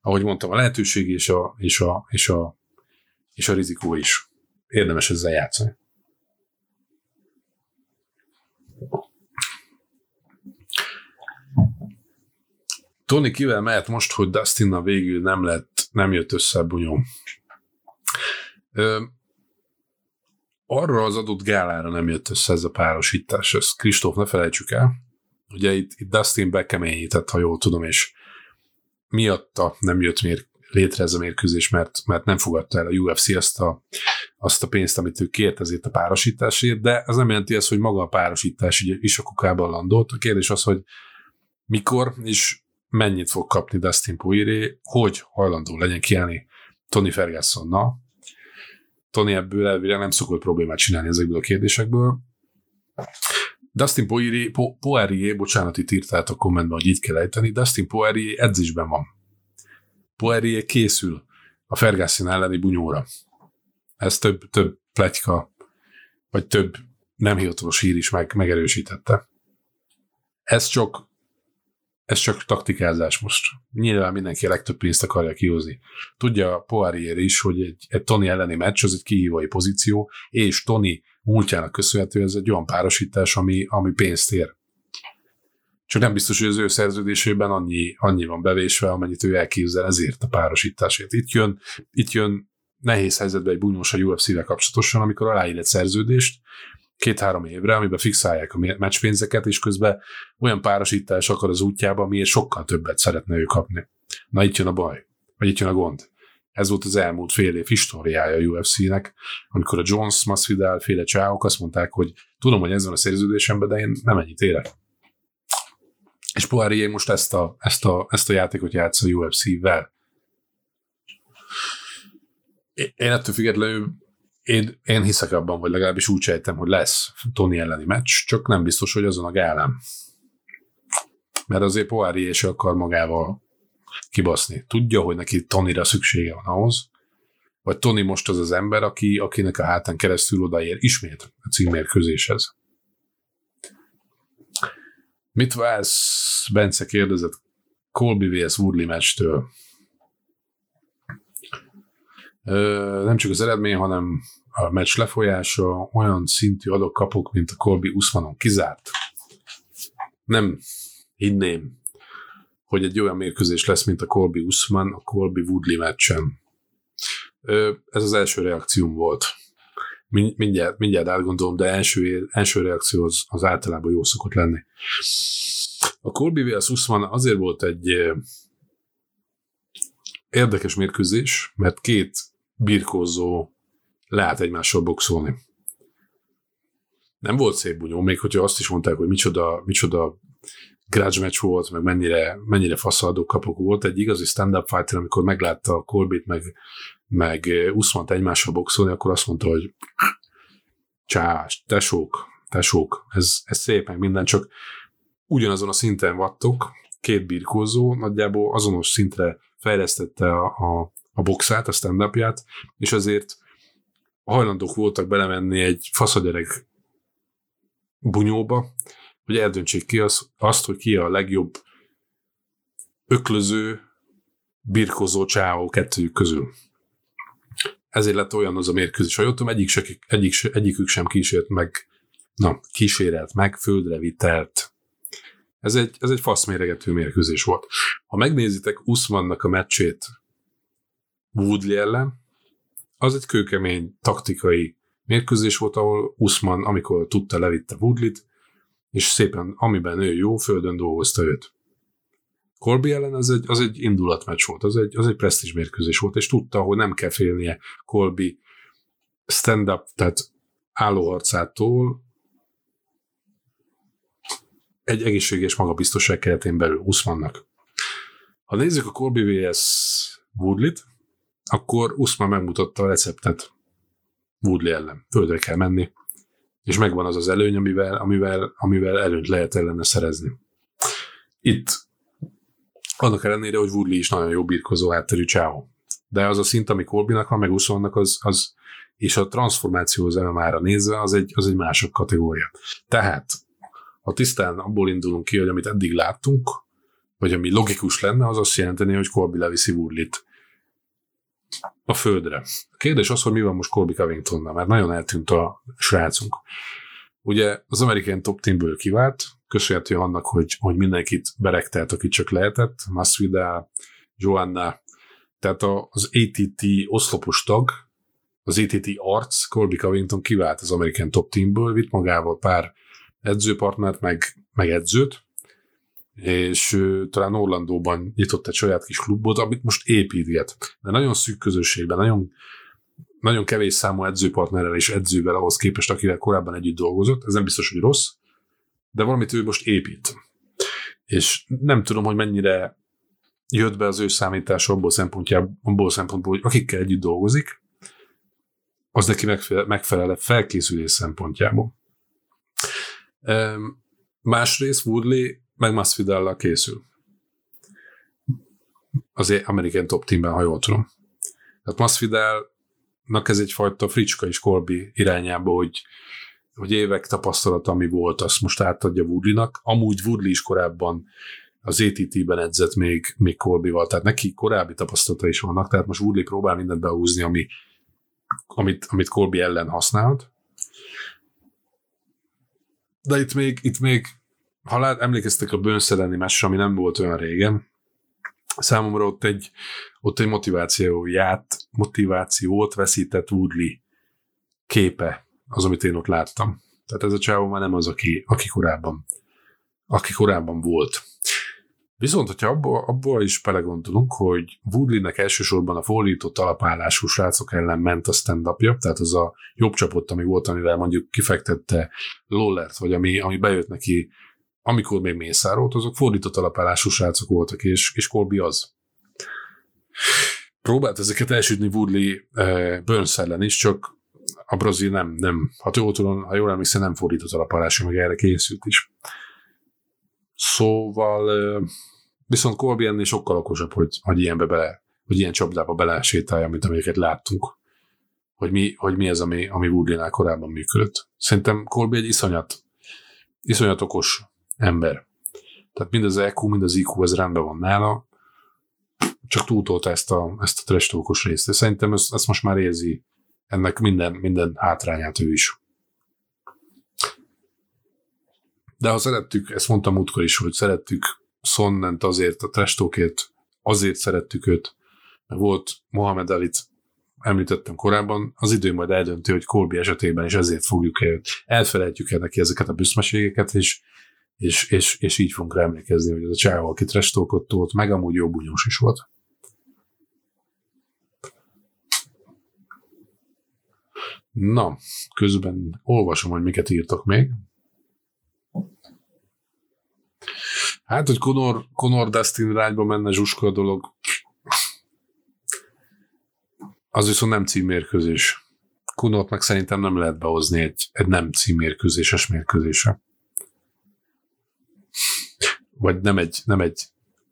ahogy mondtam, a lehetőség és a, és a, és a, és a rizikó is. Érdemes ezzel játszani. Tony kivel mehet most, hogy Dustin végül nem lett, nem jött össze a bunyom? Ö, arra az adott gálára nem jött össze ez a párosítás, ezt Kristóf ne felejtsük el. Ugye itt, itt Dustin bekeményített, ha jól tudom, és miatta nem jött mér, létre ez a mérkőzés, mert, mert nem fogadta el a UFC azt a, azt a pénzt, amit ő kért ezért a párosításért, de az nem jelenti ezt, hogy maga a párosítás is a kukában landolt. A kérdés az, hogy mikor és mennyit fog kapni Dustin Poirier, hogy hajlandó legyen kiállni Tony Fergusonnal. Tony ebből elvileg nem szokott problémát csinálni ezekből a kérdésekből. Dustin Poirier, po, Poirier, bocsánat, itt írtál a kommentben, hogy így kell ejteni, Dustin Poirier edzésben van. Poirier készül a Ferguson elleni bunyóra. Ez több, több pletyka, vagy több nem hivatalos hír is meg, megerősítette. Ez csak ez csak taktikázás most. Nyilván mindenki a legtöbb pénzt akarja kihozni. Tudja Poirier is, hogy egy, egy Tony elleni meccs az egy kihívói pozíció, és Tony múltjának köszönhető ez egy olyan párosítás, ami, ami pénzt ér. Csak nem biztos, hogy az ő szerződésében annyi, annyi van bevésve, amennyit ő elképzel ezért a párosításért. Itt jön, itt jön nehéz helyzetbe egy bunyós a UFC-vel kapcsolatosan, amikor aláír egy szerződést, két-három évre, amiben fixálják a meccspénzeket, és közben olyan párosítás akar az útjába, amiért sokkal többet szeretne ő kapni. Na itt jön a baj, vagy itt jön a gond. Ez volt az elmúlt fél év históriája a UFC-nek, amikor a Jones, Masvidal féle csáok azt mondták, hogy tudom, hogy ez van a szerződésemben, de én nem ennyit érek. És Poirier most ezt a, ezt a, ezt a játékot játsza a UFC-vel. Én ettől függetlenül én, én hiszek abban, vagy legalábbis úgy sejtem, hogy lesz Tony elleni meccs, csak nem biztos, hogy azon a gálám. Mert azért Poirier se akar magával kibaszni. Tudja, hogy neki Tonyra szüksége van ahhoz, vagy Tony most az az ember, aki, akinek a hátán keresztül odaér ismét a címmérkőzéshez. Mit válsz? Bence kérdezett Colby vs. Woodley meccstől. Nem csak az eredmény, hanem a meccs lefolyása olyan szintű adok-kapok, mint a Colby Usmanon kizárt. Nem hinném, hogy egy olyan mérkőzés lesz, mint a Colby Usman, a Colby Woodley meccsen. Ez az első reakcióm volt. Mindjárt, mindjárt átgondolom, de első, első reakció az, az általában jó szokott lenni. A Colby vs. Usman azért volt egy érdekes mérkőzés, mert két birkózó lehet egymással boxolni. Nem volt szép bunyó, még hogyha azt is mondták, hogy micsoda, micsoda grudge match volt, meg mennyire, mennyire faszadó kapok volt. Egy igazi stand-up fighter, amikor meglátta a Corbett, meg, meg Usmant egymással boxolni, akkor azt mondta, hogy csás, tesók, tesók, ez, ez szép, meg minden, csak ugyanazon a szinten vattok, két birkózó, nagyjából azonos szintre fejlesztette a, a, a boxát, a stand és azért hajlandók voltak belemenni egy faszagyerek bunyóba, hogy eldöntsék ki az, azt, hogy ki a legjobb öklöző, birkozó csáó kettőjük közül. Ezért lett olyan az a mérkőzés, ha jöttem, egyik, se, egyik, se, egyikük sem kísért meg, na, kísérelt meg, földre vitelt. Ez egy, ez egy faszméregető mérkőzés volt. Ha megnézitek Usmannak a meccsét Woodley ellen, az egy kőkemény taktikai mérkőzés volt, ahol Usman, amikor tudta, levitte Woodlit, és szépen, amiben ő jó, földön dolgozta őt. Corby ellen az egy, az egy indulatmeccs volt, az egy, az egy presztis mérkőzés volt, és tudta, hogy nem kell félnie Colby stand-up, tehát állóharcától egy egészséges magabiztosság keretén belül Usmannak. Ha nézzük a Colby vs. Woodlit, akkor Usman megmutatta a receptet Woodley ellen. Földre kell menni, és megvan az az előny, amivel, amivel, amivel előnyt lehet ellene szerezni. Itt annak ellenére, hogy Woodley is nagyon jó birkozó hátterű csáó. De az a szint, ami Colbynak van, meg Usmannak, az, az és a transformáció az MMA-ra nézve, az egy, az egy mások kategória. Tehát, ha tisztán abból indulunk ki, hogy amit eddig láttunk, vagy ami logikus lenne, az azt jelenteni, hogy Colby leviszi Woodley-t a földre. A kérdés az, hogy mi van most Colby Covingtonnal, mert nagyon eltűnt a srácunk. Ugye az American Top Teamből kivált, köszönhető annak, hogy, hogy mindenkit beregtelt, aki csak lehetett, Masvidal, Joanna, tehát az ATT oszlopos tag, az ATT arc, Colby Covington kivált az American Top Teamből, vitt magával pár edzőpartnert, meg, meg edzőt, és ő, talán Orlandóban nyitott egy saját kis klubot, amit most építget. De nagyon szűk közösségben, nagyon, nagyon kevés számú edzőpartnerrel és edzővel ahhoz képest, akivel korábban együtt dolgozott. Ez nem biztos, hogy rossz, de valamit ő most épít. És nem tudom, hogy mennyire jött be az ő számítás abból abból szempontból, hogy akikkel együtt dolgozik, az neki megfelel, megfelel felkészülés szempontjából. Másrészt Woodley meg Masvidal készül. Az American Top Teamben, ha jól tudom. Tehát Masvidalnak ez egyfajta fricska is Corby irányába, hogy, hogy évek tapasztalata, ami volt, azt most átadja Woodley-nak. Amúgy Woodley is korábban az ATT-ben edzett még, még Colby-val, tehát neki korábbi tapasztalata is vannak, tehát most Woodley próbál mindent behúzni, ami, amit, amit Colby ellen használt. De itt még, itt még ha lát, emlékeztek a elleni másra, ami nem volt olyan régen, számomra ott egy, ott egy motivációját, motivációt veszített Woodley képe, az, amit én ott láttam. Tehát ez a csávó már nem az, aki, aki korábban aki korábban volt. Viszont, hogyha abból, abból is belegondolunk, hogy Woodley-nek elsősorban a fordított alapállású srácok ellen ment a stand tehát az a jobb csapott, ami volt, amivel mondjuk kifektette Lollert, vagy ami, ami bejött neki, amikor még Mészárolt, azok fordított alapállású srácok voltak, és, és Colby az. Próbált ezeket elsütni Woodley eh, Burns ellen is, csak a brazil nem, nem, ha jól tudom, ha jól emlékszem, nem fordított alapállású, meg erre készült is. Szóval viszont Colby ennél sokkal okosabb, hogy, hogy ilyenbe bele, hogy ilyen csapdába belesétálja, mint amiket láttunk. Hogy mi, hogy mi ez, ami, ami Woodley-nál korábban működött. Szerintem Colby egy iszonyat, iszonyat okos ember. Tehát mind az EQ, mind az IQ, ez rendben van nála, csak túltolta ezt a, ezt a trestókos részt. De szerintem ezt, ezt most már érzi ennek minden, minden hátrányát ő is. De ha szerettük, ezt mondtam útkor is, hogy szerettük Sonnent azért, a Trestókért, azért szerettük őt, mert volt Mohamed Alit, említettem korábban, az idő majd eldönti, hogy Colby esetében is ezért fogjuk el, elfelejtjük el neki ezeket a büszmeségeket, és, és, és, és így fogunk rá emlékezni, hogy ez a csávó, aki Trestókot tolt, meg amúgy jó bunyós is volt. Na, közben olvasom, hogy miket írtok még. Hát, hogy Conor, Conor Dustin irányba menne zsuska a dolog, az viszont nem címmérkőzés. Kunort meg szerintem nem lehet behozni egy, egy nem címmérkőzéses mérkőzése. Vagy nem egy, nem egy,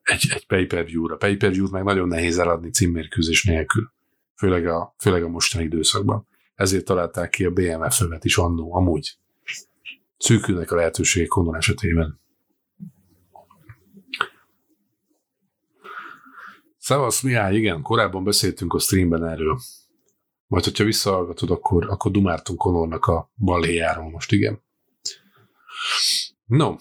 egy, egy pay-per-view-ra. Pay-per-view-t meg nagyon nehéz eladni címmérkőzés nélkül. Főleg a, főleg a mostani időszakban. Ezért találták ki a BMF-övet is annó, amúgy. Szűkülnek a lehetőségek Conor esetében. Szevasz, Mihály, igen, korábban beszéltünk a streamben erről. Majd, hogyha visszahallgatod, akkor, akkor dumártunk Konornak a balhéjáról most, igen. No,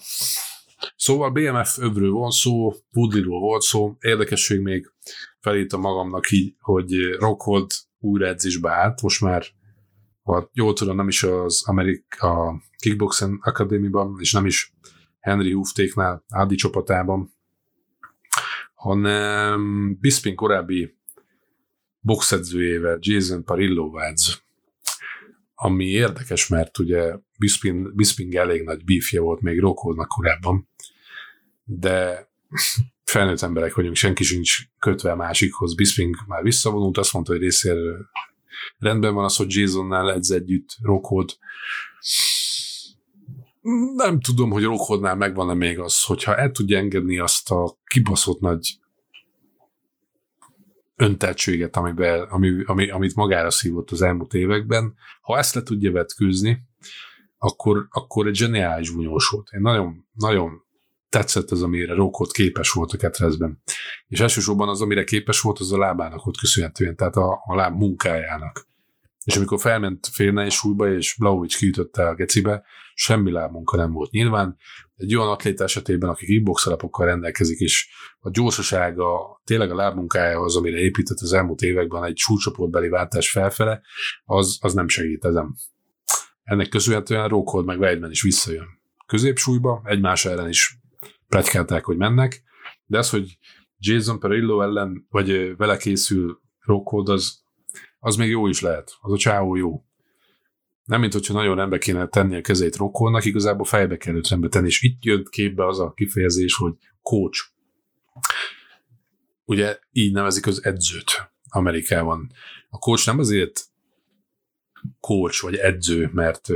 szóval BMF övről van szó, Woodley-ról volt szó, érdekesség még felírtam magamnak így, hogy Rockhold újra edzésbe állt, most már ha jól tudom, nem is az Amerika Kickboxing Academy-ban, és nem is Henry Huftéknál, Ádi csapatában, hanem Bisping korábbi boxedzőjével, Jason Parillo vádz, ami érdekes, mert ugye Bisping, Bisping elég nagy bífje volt még Rockholdnak korábban, de felnőtt emberek vagyunk, senki sincs kötve a másikhoz. Bisping már visszavonult, azt mondta, hogy részéről rendben van az, hogy Jasonnál edz együtt Rockhold. Nem tudom, hogy Rockholdnál megvan-e még az, hogyha el tudja engedni azt a kibaszott nagy önteltséget, amiben, ami, ami, amit magára szívott az elmúlt években, ha ezt le tudja vetkőzni, akkor, akkor egy zseniális bunyós volt. Én nagyon, nagyon tetszett az, amire Rókot képes volt a ketrezben. És elsősorban az, amire képes volt, az a lábának ott köszönhetően, tehát a, a láb munkájának. És amikor felment félnei súlyba, és Blaovic kiütötte a gecibe, semmi lábmunka nem volt. Nyilván egy olyan atléta esetében, aki kickbox alapokkal rendelkezik, és a gyorsasága tényleg a lábmunkájához, amire épített az elmúlt években egy súlycsoportbeli váltás felfele, az, az nem segít ezen. Ennek köszönhetően Rockhold meg Weidman is visszajön középsúlyba, egymás ellen is pletykálták, hogy mennek, de az, hogy Jason Perillo ellen, vagy vele készül Rockhold, az, az még jó is lehet. Az a csáó jó. Nem, mint hogyha nagyon rendbe kéne tenni a kezét Rockholnak, igazából fejbe kell őt rendbe tenni, és itt jön képbe az a kifejezés, hogy coach. Ugye így nevezik az edzőt Amerikában. A coach nem azért coach vagy edző, mert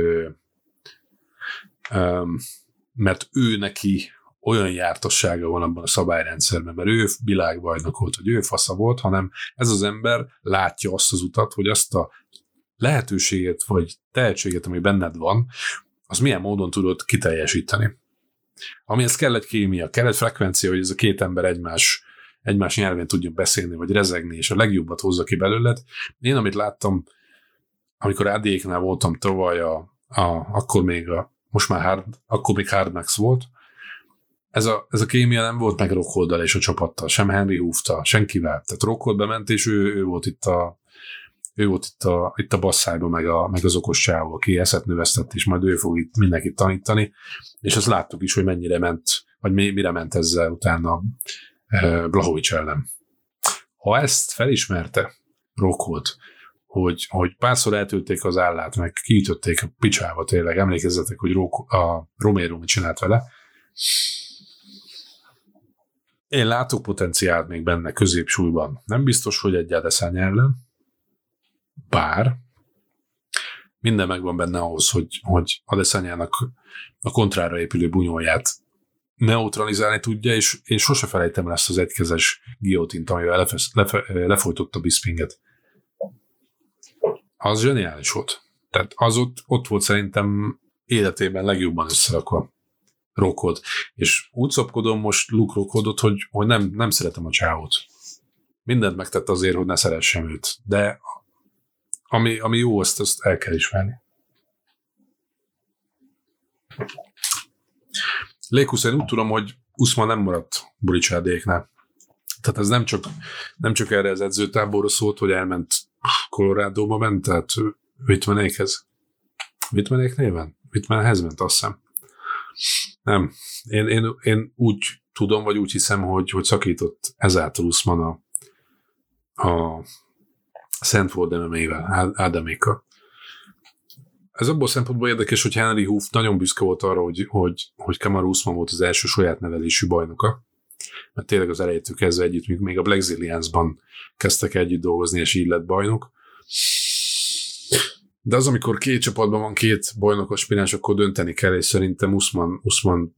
mert ő neki olyan jártassága van abban a szabályrendszerben, mert ő világbajnok volt, hogy ő fasza volt, hanem ez az ember látja azt az utat, hogy azt a lehetőséget vagy tehetséget, ami benned van, az milyen módon tudod kiteljesíteni. Amihez kell egy kémia, kell egy frekvencia, hogy ez a két ember egymás, egymás nyelvén tudjon beszélni, vagy rezegni, és a legjobbat hozza ki belőled. Én, amit láttam, amikor AD-knál voltam tavaly, a, a, akkor még a, most már hard, akkor még Hard Max volt, ez a, ez a kémia nem volt meg Rockholdal és a csapattal, sem Henry húfta, senkivel. Tehát Rockhold bement, és ő, ő volt itt a, ő volt itt a, itt a basszájban, meg, a, meg az okos csávó, aki eszet növesztett, és majd ő fog itt mindenkit tanítani, és azt láttuk is, hogy mennyire ment, vagy mire ment ezzel utána eh, Blahovics ellen. Ha ezt felismerte Rockhold, hogy, hogy párszor eltölték az állát, meg kiütötték a picsába tényleg, emlékezzetek, hogy a Romero mit csinált vele, én látok potenciált még benne középsúlyban. Nem biztos, hogy egy Adesanya ellen, bár minden megvan benne ahhoz, hogy, hogy Adesanyának a kontrára épülő bunyóját neutralizálni tudja, és én sose felejtem el ezt az egykezes giotint, amivel lefe, lefe, lefolytotta Bispinget. Az zseniális volt. Tehát az ott, ott volt szerintem életében legjobban összerakva. Rokod. És úgy szopkodom most Luke Rokodot, hogy, hogy nem, nem szeretem a csávot. Mindent megtett azért, hogy ne szeressem őt. De ami, ami jó, azt, azt el kell ismerni. Lékusz, én úgy tudom, hogy Usman nem maradt Buricsádéknál. Tehát ez nem csak, nem csak erre az edzőtáborra szólt, hogy elment Colorado-ba ment, tehát Vitmenékhez. Vitmenék néven? Vitmenhez ment, azt hiszem. Nem. Én, én, én úgy tudom, vagy úgy hiszem, hogy, hogy szakított ezáltal Usman a, a Szentford MMA-vel, Ádamékkal. Ez abból szempontból érdekes, hogy Henry Hoof nagyon büszke volt arra, hogy, hogy, hogy Kamaru Usman volt az első saját nevelésű bajnoka, mert tényleg az elejétől kezdve együtt, még a Black kezdtek együtt dolgozni, és így lett bajnok. De az, amikor két csapatban van két bajnokos aspiráns, akkor dönteni kell, és szerintem Usman, Usman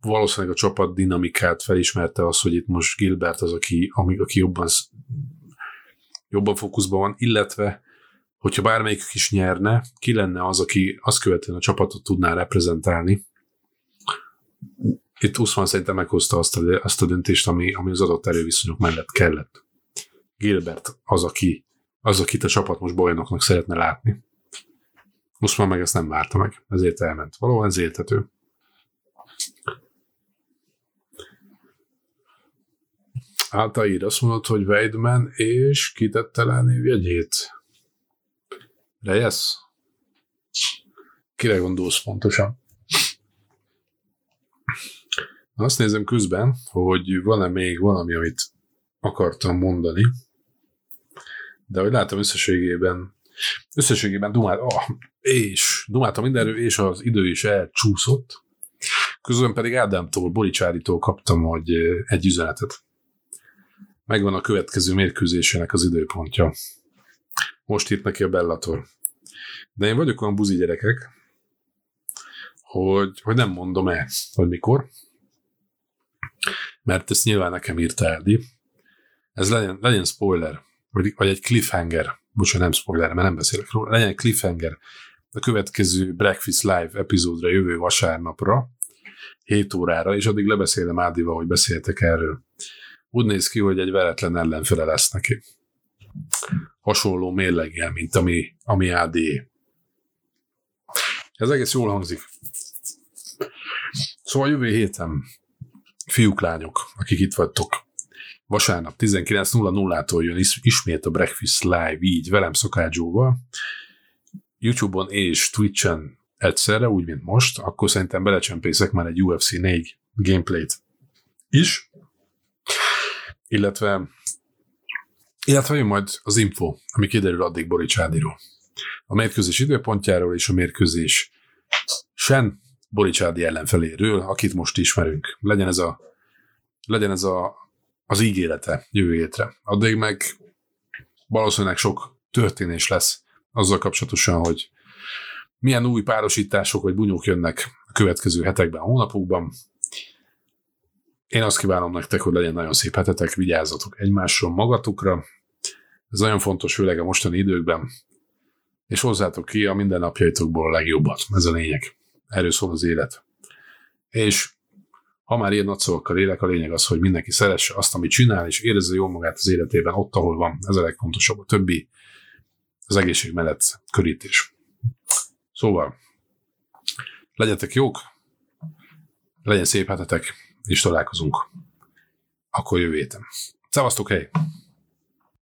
valószínűleg a csapat dinamikát felismerte az, hogy itt most Gilbert az, aki, ami, aki jobban, jobban fókuszban van, illetve hogyha bármelyikük is nyerne, ki lenne az, aki azt követően a csapatot tudná reprezentálni. Itt Usman szerintem meghozta azt a, azt a döntést, ami, ami az adott erőviszonyok mellett kellett. Gilbert az, aki az, akit a csapat most bajnoknak szeretne látni. Most már meg ezt nem várta meg, ezért elment. Valóban ez érthető. Áltaír azt mondod, hogy Weidman és kitette le névjegyét. Reyes? Kire gondolsz pontosan? Azt nézem közben, hogy van-e még valami, amit akartam mondani de hogy látom összességében, összességében Dumát, oh, és dumáltam mindenről, és az idő is elcsúszott. Közben pedig Ádámtól, Boricsárítól kaptam hogy egy üzenetet. Megvan a következő mérkőzésének az időpontja. Most írt neki a Bellator. De én vagyok olyan buzi gyerekek, hogy, hogy nem mondom el, hogy mikor, mert ezt nyilván nekem írta Eldi. Ez legyen, legyen spoiler vagy, vagy egy cliffhanger, bocsánat, nem spoiler, mert nem beszélek róla, legyen egy cliffhanger a következő Breakfast Live epizódra jövő vasárnapra, 7 órára, és addig lebeszélem Ádival, hogy beszéltek erről. Úgy néz ki, hogy egy veretlen ellenfele lesz neki. Hasonló mérleggel, mint ami, ami AD. Ez egész jól hangzik. Szóval jövő héten fiúk, lányok, akik itt vagytok, vasárnap 19.00-tól jön ismét a Breakfast Live, így velem Szakácsóval, YouTube-on és Twitch-en egyszerre, úgy, mint most, akkor szerintem belecsempészek már egy UFC 4 gameplayt is, illetve illetve jön majd az info, ami kiderül addig Boricsádiról. A mérkőzés időpontjáról és a mérkőzés sen Boricsádi ellenfeléről, akit most ismerünk. Legyen ez a, legyen ez a az ígérete jövő hétre. Addig meg valószínűleg sok történés lesz azzal kapcsolatosan, hogy milyen új párosítások vagy bunyók jönnek a következő hetekben, hónapokban. Én azt kívánom nektek, hogy legyen nagyon szép hetetek, vigyázzatok egymásról, magatokra. Ez nagyon fontos, főleg a mostani időkben. És hozzátok ki a mindennapjaitokból a legjobbat. Ez a lényeg. Erről szól az élet. És ha már ilyen nagy szavakkal élek, a lényeg az, hogy mindenki szeresse azt, amit csinál, és érezze jól magát az életében, ott, ahol van. Ez a legfontosabb. A többi az egészség mellett körítés. Szóval, legyetek jók, legyen szép hetetek, és találkozunk akkor jövő héten. Szevasztok, hely!